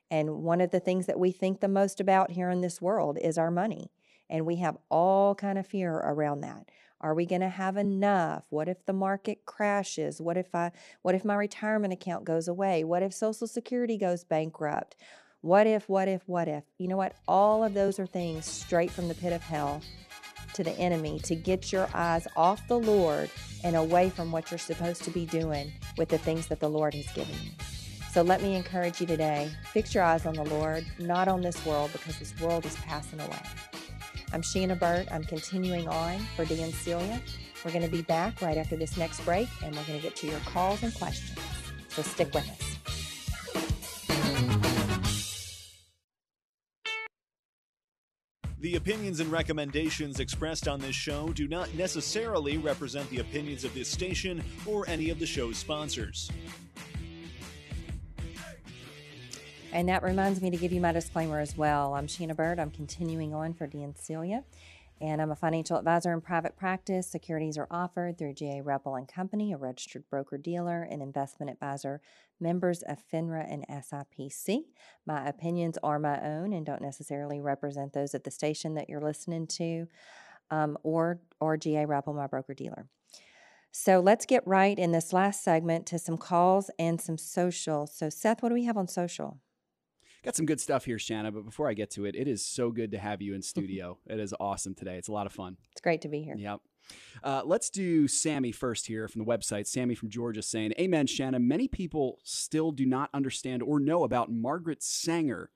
And one of the things that we think the most about here in this world is our money. And we have all kind of fear around that. Are we going to have enough? What if the market crashes? What if I what if my retirement account goes away? What if social security goes bankrupt? What if what if what if? You know what? All of those are things straight from the pit of hell to the enemy to get your eyes off the Lord and away from what you're supposed to be doing with the things that the Lord has given you. So let me encourage you today fix your eyes on the Lord, not on this world, because this world is passing away. I'm Shanna Burt. I'm continuing on for Dan Celia. We're going to be back right after this next break, and we're going to get to your calls and questions. So stick with us. The opinions and recommendations expressed on this show do not necessarily represent the opinions of this station or any of the show's sponsors. And that reminds me to give you my disclaimer as well. I'm Shanna Burt. I'm continuing on for Dan Celia, and I'm a financial advisor in private practice. Securities are offered through GA Repple and Company, a registered broker dealer and investment advisor, members of FINRA and SIPC. My opinions are my own and don't necessarily represent those at the station that you're listening to, um, or or GA Repple, my broker dealer. So let's get right in this last segment to some calls and some social. So Seth, what do we have on social? Got some good stuff here, Shanna. But before I get to it, it is so good to have you in studio. it is awesome today. It's a lot of fun. It's great to be here. Yep. Uh, let's do Sammy first here from the website. Sammy from Georgia saying, Amen, Shanna. Many people still do not understand or know about Margaret Sanger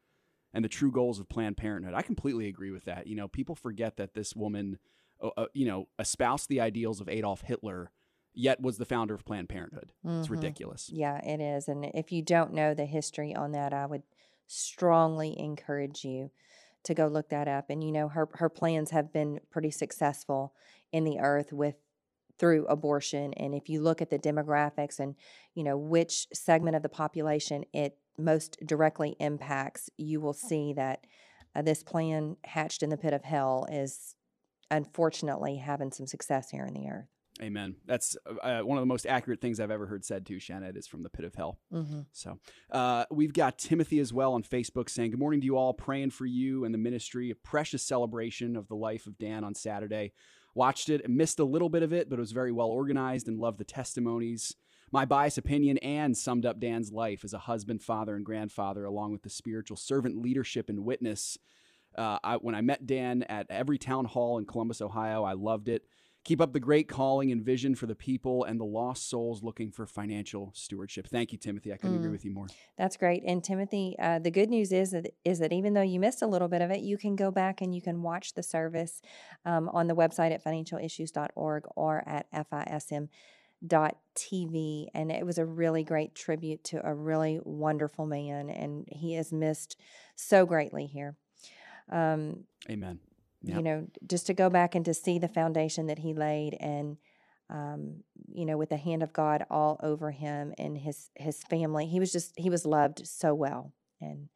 and the true goals of Planned Parenthood. I completely agree with that. You know, people forget that this woman, uh, uh you know, espoused the ideals of Adolf Hitler yet was the founder of Planned Parenthood. Mm-hmm. It's ridiculous. Yeah, it is. And if you don't know the history on that, I would strongly encourage you to go look that up. And you know, her her plans have been pretty successful in the earth with through abortion. And if you look at the demographics and you know which segment of the population it most directly impacts, you will see that uh, this plan hatched in the pit of hell is unfortunately having some success here in the earth. Amen. That's uh, one of the most accurate things I've ever heard said too, Shanna. is from the pit of hell. Mhm. So uh, we've got Timothy as well on Facebook saying, Good morning to you all, praying for you and the ministry. A precious celebration of the life of Dan on Saturday. Watched it, missed a little bit of it, but it was very well organized and loved the testimonies. My biased opinion and summed up Dan's life as a husband, father, and grandfather, along with the spiritual servant leadership and witness. Uh, I, when I met Dan at every town hall in Columbus, Ohio, I loved it. Keep up the great calling and vision for the people and the lost souls looking for financial stewardship. Thank you, Timothy. I couldn't agree Mm. with you more. That's great. And Timothy, uh, the good news is that is that even though you missed a little bit of it, you can go back and you can watch the service um, on the website at financialissues.org or at fism.tv. And it was a really great tribute to a really wonderful man, and he is missed so greatly here. Um, Amen. You know, just to go back and to see the foundation that he laid and um, you know, with the hand of God all over him and his his family. He was just he was loved so well. And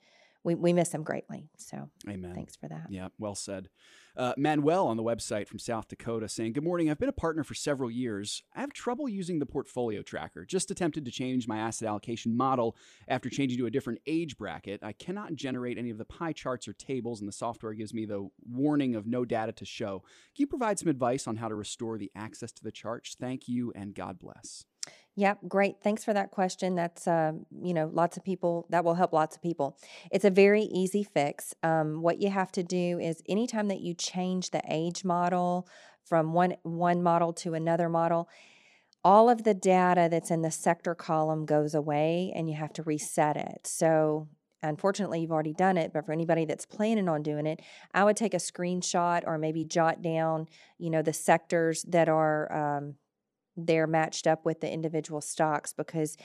we, we miss him greatly. So Amen. thanks for that. Yeah, well said. Uh, Manuel on the website from South Dakota saying, Good morning. I've been a partner for several years. I have trouble using the portfolio tracker. Just attempted to change my asset allocation model after changing to a different age bracket. I cannot generate any of the pie charts or tables, and the software gives me the warning of no data to show. Can you provide some advice on how to restore the access to the charts? Thank you, and God bless. Yep, great. Thanks for that question. That's uh, you know, lots of people that will help lots of people. It's a very easy fix. Um, what you have to do is anytime that you change the age model from one one model to another model, all of the data that's in the sector column goes away and you have to reset it. So unfortunately you've already done it but for anybody that's planning on doing it i would take a screenshot or maybe jot down you know the sectors that are um, they're matched up with the individual stocks because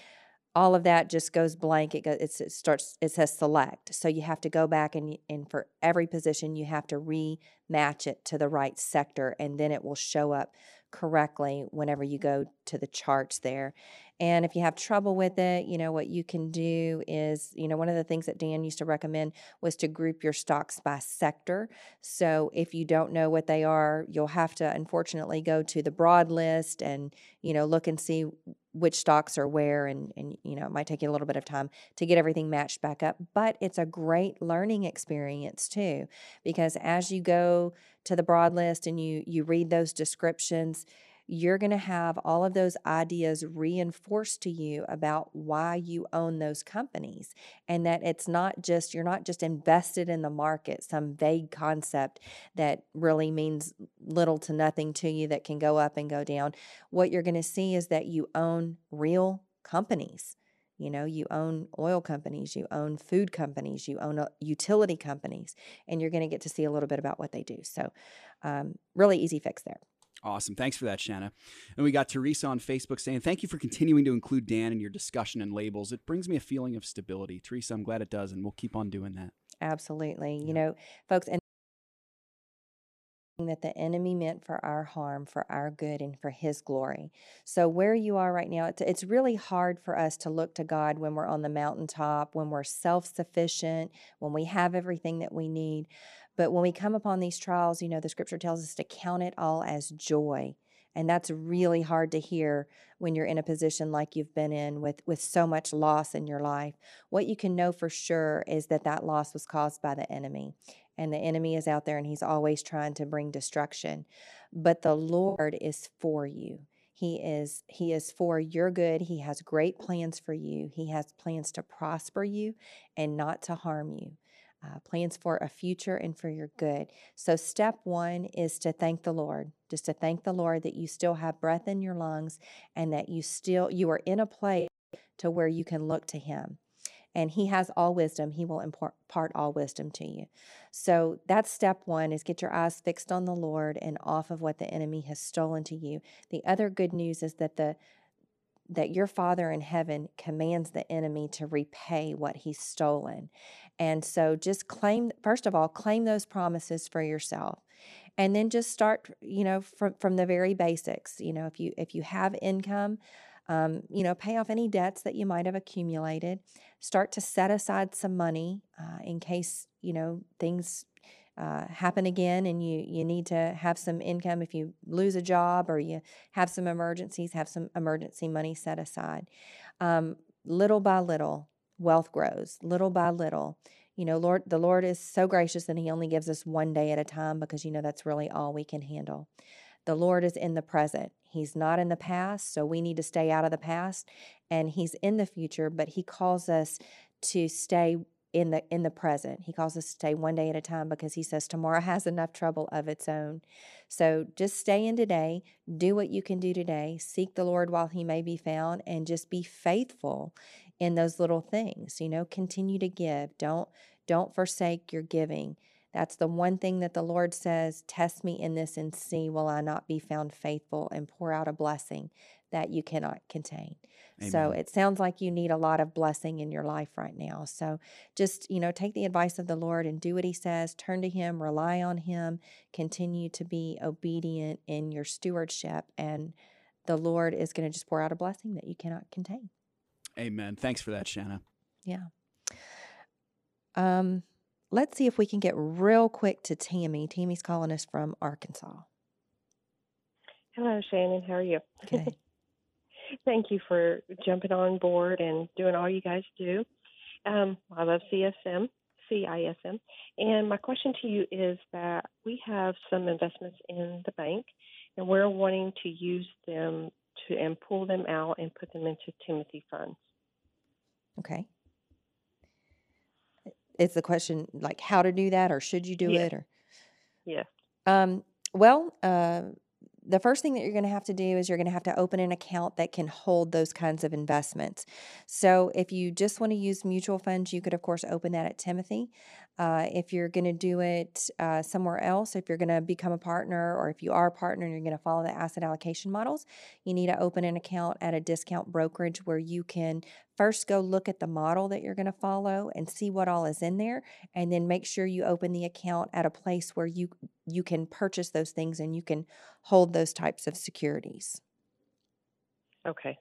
all of that just goes blank. It goes, it starts, it says select. So you have to go back and, and for every position, you have to rematch it to the right sector and then it will show up correctly whenever you go to the charts there. And if you have trouble with it, you know, what you can do is, you know, one of the things that Dan used to recommend was to group your stocks by sector. So if you don't know what they are, you'll have to unfortunately go to the broad list and, you know, look and see which stocks are where and and you know, it might take you a little bit of time to get everything matched back up, but it's a great learning experience too because as you go to the broad list and you you read those descriptions, you're going to have all of those ideas reinforced to you about why you own those companies and that it's not just you're not just invested in the market some vague concept that really means little to nothing to you that can go up and go down. What you're going to see is that you own real companies you know you own oil companies you own food companies you own uh, utility companies and you're going to get to see a little bit about what they do so um, really easy fix there Awesome. Thanks for that, Shanna. And we got Teresa on Facebook saying, Thank you for continuing to include Dan in your discussion and labels. It brings me a feeling of stability. Teresa, I'm glad it does, and we'll keep on doing that. Absolutely. You know, folks, and that the enemy meant for our harm, for our good, and for his glory. So, where you are right now, it's, it's really hard for us to look to God when we're on the mountaintop, when we're self sufficient, when we have everything that we need. But when we come upon these trials, you know, the scripture tells us to count it all as joy. And that's really hard to hear when you're in a position like you've been in with, with so much loss in your life. What you can know for sure is that that loss was caused by the enemy. And the enemy is out there and he's always trying to bring destruction. But the Lord is for you. He is he is for your good. He has great plans for you. He has plans to prosper you and not to harm you uh, plans for a future and for your good. So, step one is to thank the Lord, just to thank the Lord that you still have breath in your lungs and that you still you are in a place to where you can look to Him. And He has all wisdom. He will impart, all wisdom to you. So that's step one: is get your eyes fixed on the Lord and off of what the enemy has stolen to you. The other good news is that the that your Father in heaven commands the enemy to repay what he's stolen. And so just claim, first of all, claim those promises for yourself. And then just start, you know, from, from the very basics. You know, if you if you have income, um, you know, pay off any debts that you might have accumulated. Start to set aside some money uh, in case you know things uh, happen again and you, you need to have some income if you lose a job or you have some emergencies, have some emergency money set aside. Um, little by little, wealth grows. Little by little, you know, Lord, the Lord is so gracious that He only gives us one day at a time because you know that's really all we can handle. The Lord is in the present. He's not in the past, so we need to stay out of the past. And He's in the future, but He calls us to stay in the in the present. He calls us to stay one day at a time because he says tomorrow [LAUGHS] has enough trouble of its own. So just stay in today, do what you can do today, seek the Lord while he may be found and just be faithful in those little things. You know, continue to give. Don't don't forsake your giving. That's the one thing that the Lord says, test me in this and see will I not be found faithful and pour out a blessing that you cannot contain. Amen. So it sounds like you need a lot of blessing in your life right now. So just, you know, take the advice of the Lord and do what he says, turn to him, rely on him, continue to be obedient in your stewardship and the Lord is going to just pour out a blessing that you cannot contain. Amen. Thanks for that, Shanna. Yeah. Um let's see if we can get real quick to Tammy. Tammy's calling us from Arkansas. Hello, Shannon. How are you? Okay. [LAUGHS] Thank you for jumping on board and doing all you guys do. Um, I love CSM, CISM. And my question to you is that we have some investments in the bank and we're wanting to use them to and pull them out and put them into Timothy funds. Okay. Is the question like how to do that or should you do yes. it or yeah um well, uh the first thing that you're going to have to do is you're going to have to open an account that can hold those kinds of investments. So, if you just want to use mutual funds, you could, of course, open that at Timothy. Uh, if you're going to do it uh, somewhere else, if you're going to become a partner, or if you are a partner and you're going to follow the asset allocation models, you need to open an account at a discount brokerage where you can first go look at the model that you're going to follow and see what all is in there, and then make sure you open the account at a place where you you can purchase those things and you can hold those types of securities. Okay.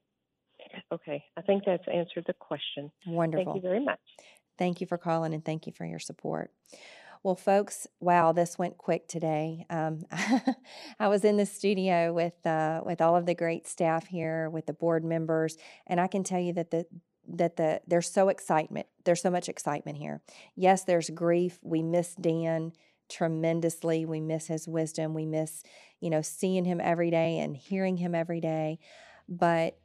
Okay. I think that's answered the question. Wonderful. Thank you very much. Thank you for calling and thank you for your support. Well, folks, wow, this went quick today. Um, [LAUGHS] I was in the studio with uh, with all of the great staff here, with the board members, and I can tell you that the that the there's so excitement. There's so much excitement here. Yes, there's grief. We miss Dan tremendously. We miss his wisdom. We miss, you know, seeing him every day and hearing him every day. But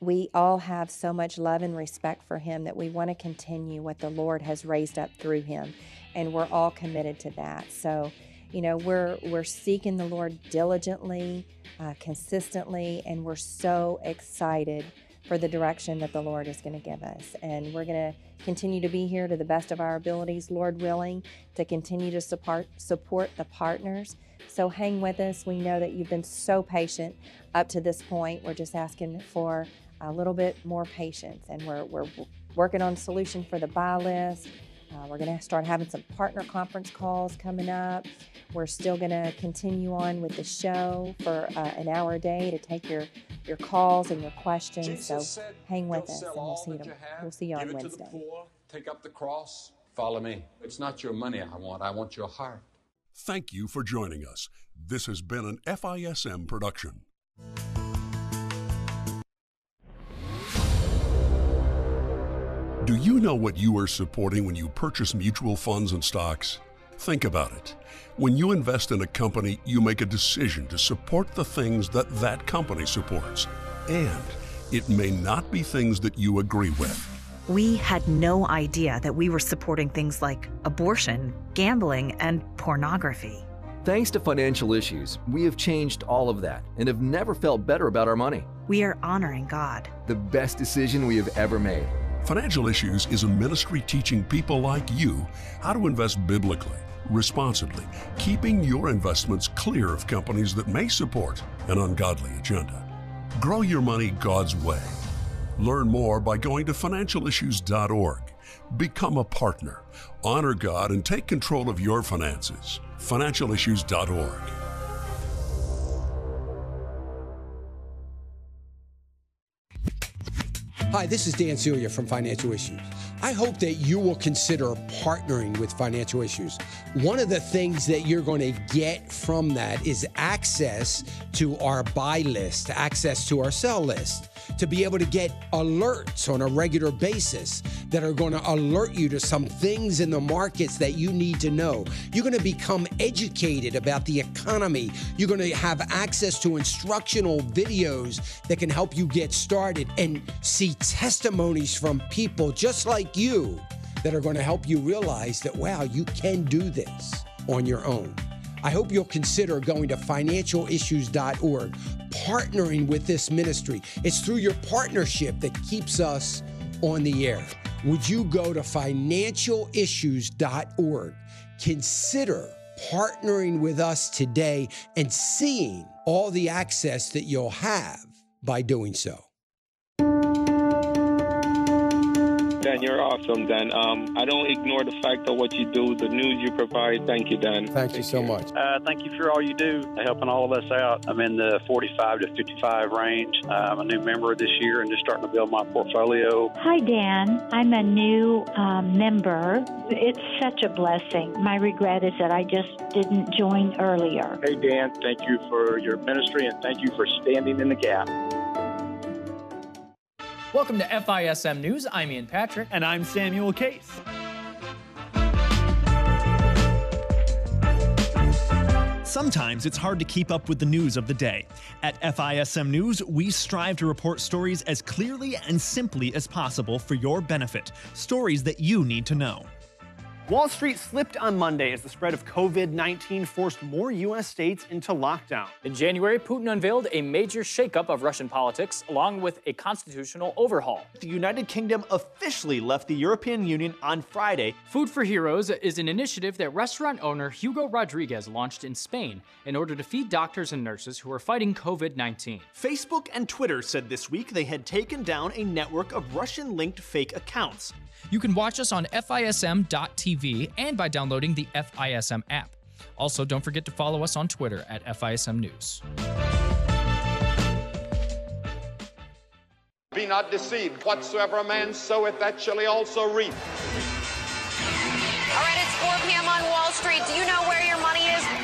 we all have so much love and respect for him that we want to continue what the Lord has raised up through him. And we're all committed to that. So, you know, we're we're seeking the Lord diligently, uh, consistently, and we're so excited for the direction that the Lord is going to give us. And we're going to continue to be here to the best of our abilities, Lord willing, to continue to support support the partners. So hang with us. We know that you've been so patient up to this point. We're just asking for a little bit more patience, and we're we're working on a solution for the buy list. Uh, we're going to start having some partner conference calls coming up. We're still going to continue on with the show for uh, an hour a day to take your your calls and your questions. Jesus so said, hang with us, and we'll see that you. you have, We'll see you give on it Wednesday. To the poor, take up the cross, follow me. It's not your money I want, I want your heart. Thank you for joining us. This has been an FISM production. Do you know what you are supporting when you purchase mutual funds and stocks? Think about it. When you invest in a company, you make a decision to support the things that that company supports. And it may not be things that you agree with. We had no idea that we were supporting things like abortion, gambling, and pornography. Thanks to financial issues, we have changed all of that and have never felt better about our money. We are honoring God. The best decision we have ever made. Financial Issues is a ministry teaching people like you how to invest biblically, responsibly, keeping your investments clear of companies that may support an ungodly agenda. Grow your money God's way. Learn more by going to financialissues.org. Become a partner, honor God, and take control of your finances. Financialissues.org. Hi, this is Dan Celia from Financial Issues. I hope that you will consider partnering with Financial Issues. One of the things that you're going to get from that is access to our buy list, access to our sell list, to be able to get alerts on a regular basis that are going to alert you to some things in the markets that you need to know. You're going to become educated about the economy. You're going to have access to instructional videos that can help you get started and see testimonies from people just like you that are going to help you realize that, wow, you can do this on your own. I hope you'll consider going to financialissues.org, partnering with this ministry. It's through your partnership that keeps us on the air. Would you go to financialissues.org? Consider partnering with us today and seeing all the access that you'll have by doing so. Dan, you're awesome, Dan. Um, I don't ignore the fact of what you do, the news you provide. Thank you, Dan. Thank you so much. Uh, thank you for all you do, helping all of us out. I'm in the 45 to 55 range. Uh, I'm a new member this year and just starting to build my portfolio. Hi, Dan. I'm a new um, member. It's such a blessing. My regret is that I just didn't join earlier. Hey, Dan, thank you for your ministry and thank you for standing in the gap. Welcome to FISM News. I'm Ian Patrick. And I'm Samuel Case. Sometimes it's hard to keep up with the news of the day. At FISM News, we strive to report stories as clearly and simply as possible for your benefit. Stories that you need to know. Wall Street slipped on Monday as the spread of COVID 19 forced more U.S. states into lockdown. In January, Putin unveiled a major shakeup of Russian politics, along with a constitutional overhaul. The United Kingdom officially left the European Union on Friday. Food for Heroes is an initiative that restaurant owner Hugo Rodriguez launched in Spain in order to feed doctors and nurses who are fighting COVID 19. Facebook and Twitter said this week they had taken down a network of Russian linked fake accounts. You can watch us on FISM.tv and by downloading the FISM app. Also, don't forget to follow us on Twitter at FISM News. Be not deceived. Whatsoever a man soweth, that shall he also reap. All right, it's 4 p.m. on Wall Street. Do you know where your money is?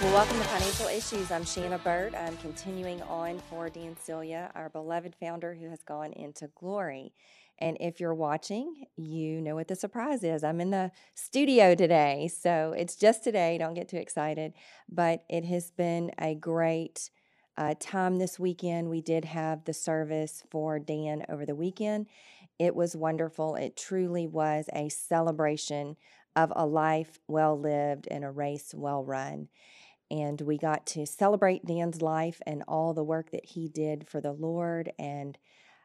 Well, welcome to Financial Issues. I'm Shanna Burt. I'm continuing on for Dan Celia, our beloved founder who has gone into glory. And if you're watching, you know what the surprise is. I'm in the studio today. So it's just today. Don't get too excited. But it has been a great uh, time this weekend. We did have the service for Dan over the weekend. It was wonderful. It truly was a celebration of a life well lived and a race well run and we got to celebrate Dan's life and all the work that he did for the Lord and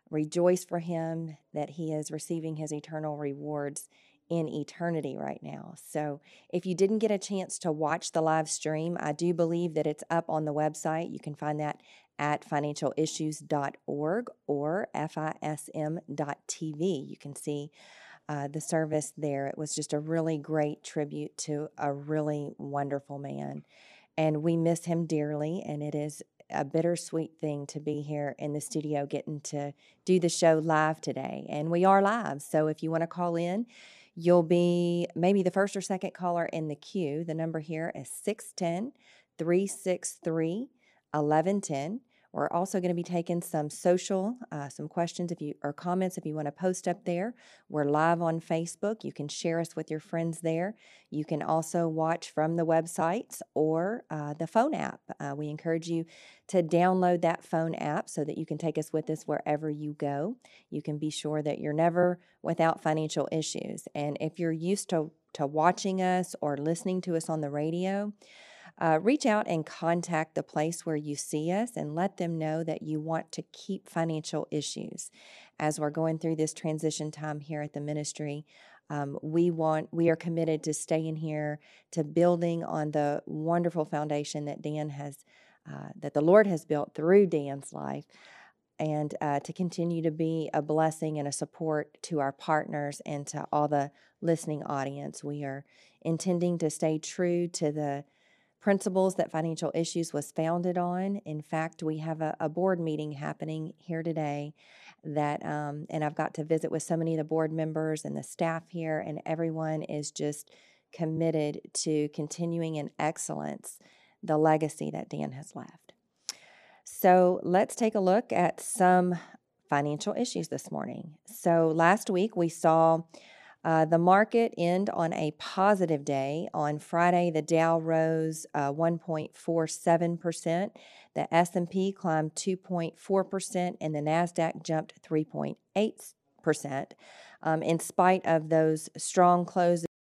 rejoice for him that he is receiving his eternal rewards in eternity right now. So, if you didn't get a chance to watch the live stream, I do believe that it's up on the website. You can find that at financialissues.org or fism.tv. You can see uh, the service there. It was just a really great tribute to a really wonderful man and we miss him dearly. And it is a bittersweet thing to be here in the studio getting to do the show live today. And we are live. So if you want to call in, you'll be maybe the first or second caller in the queue. The number here is 610 363 1110. We're also going to be taking some social, uh, some questions if you or comments if you want to post up there. We're live on Facebook. You can share us with your friends there. You can also watch from the websites or uh, the phone app. Uh, we encourage you to download that phone app so that you can take us with us wherever you go. You can be sure that you're never without financial issues. And if you're used to to watching us or listening to us on the radio uh, reach out and contact the place where you see us and let them know that you want to keep financial issues. As we're going through this transition time here at the ministry, Um, we want we are committed to staying here, to building on the wonderful foundation that Dan has, uh, that the Lord has built through Dan's life, and uh, to continue to be a blessing and a support to our partners and to all the listening audience. We are intending to stay true to the principles that financial issues was founded on. In fact, we have a, a board meeting happening here today that, um, and I've got to visit with so many of the board members and the staff here, and everyone is just committed to continuing in excellence the legacy that Dan has left. So let's take a look at some financial issues this morning. So last week we saw uh, the market end on a positive day. On Friday, the Dow rose uh, 1.47%, the S&P climbed 2.4%, and the Nasdaq jumped 3.8%. Um, in spite of those strong closes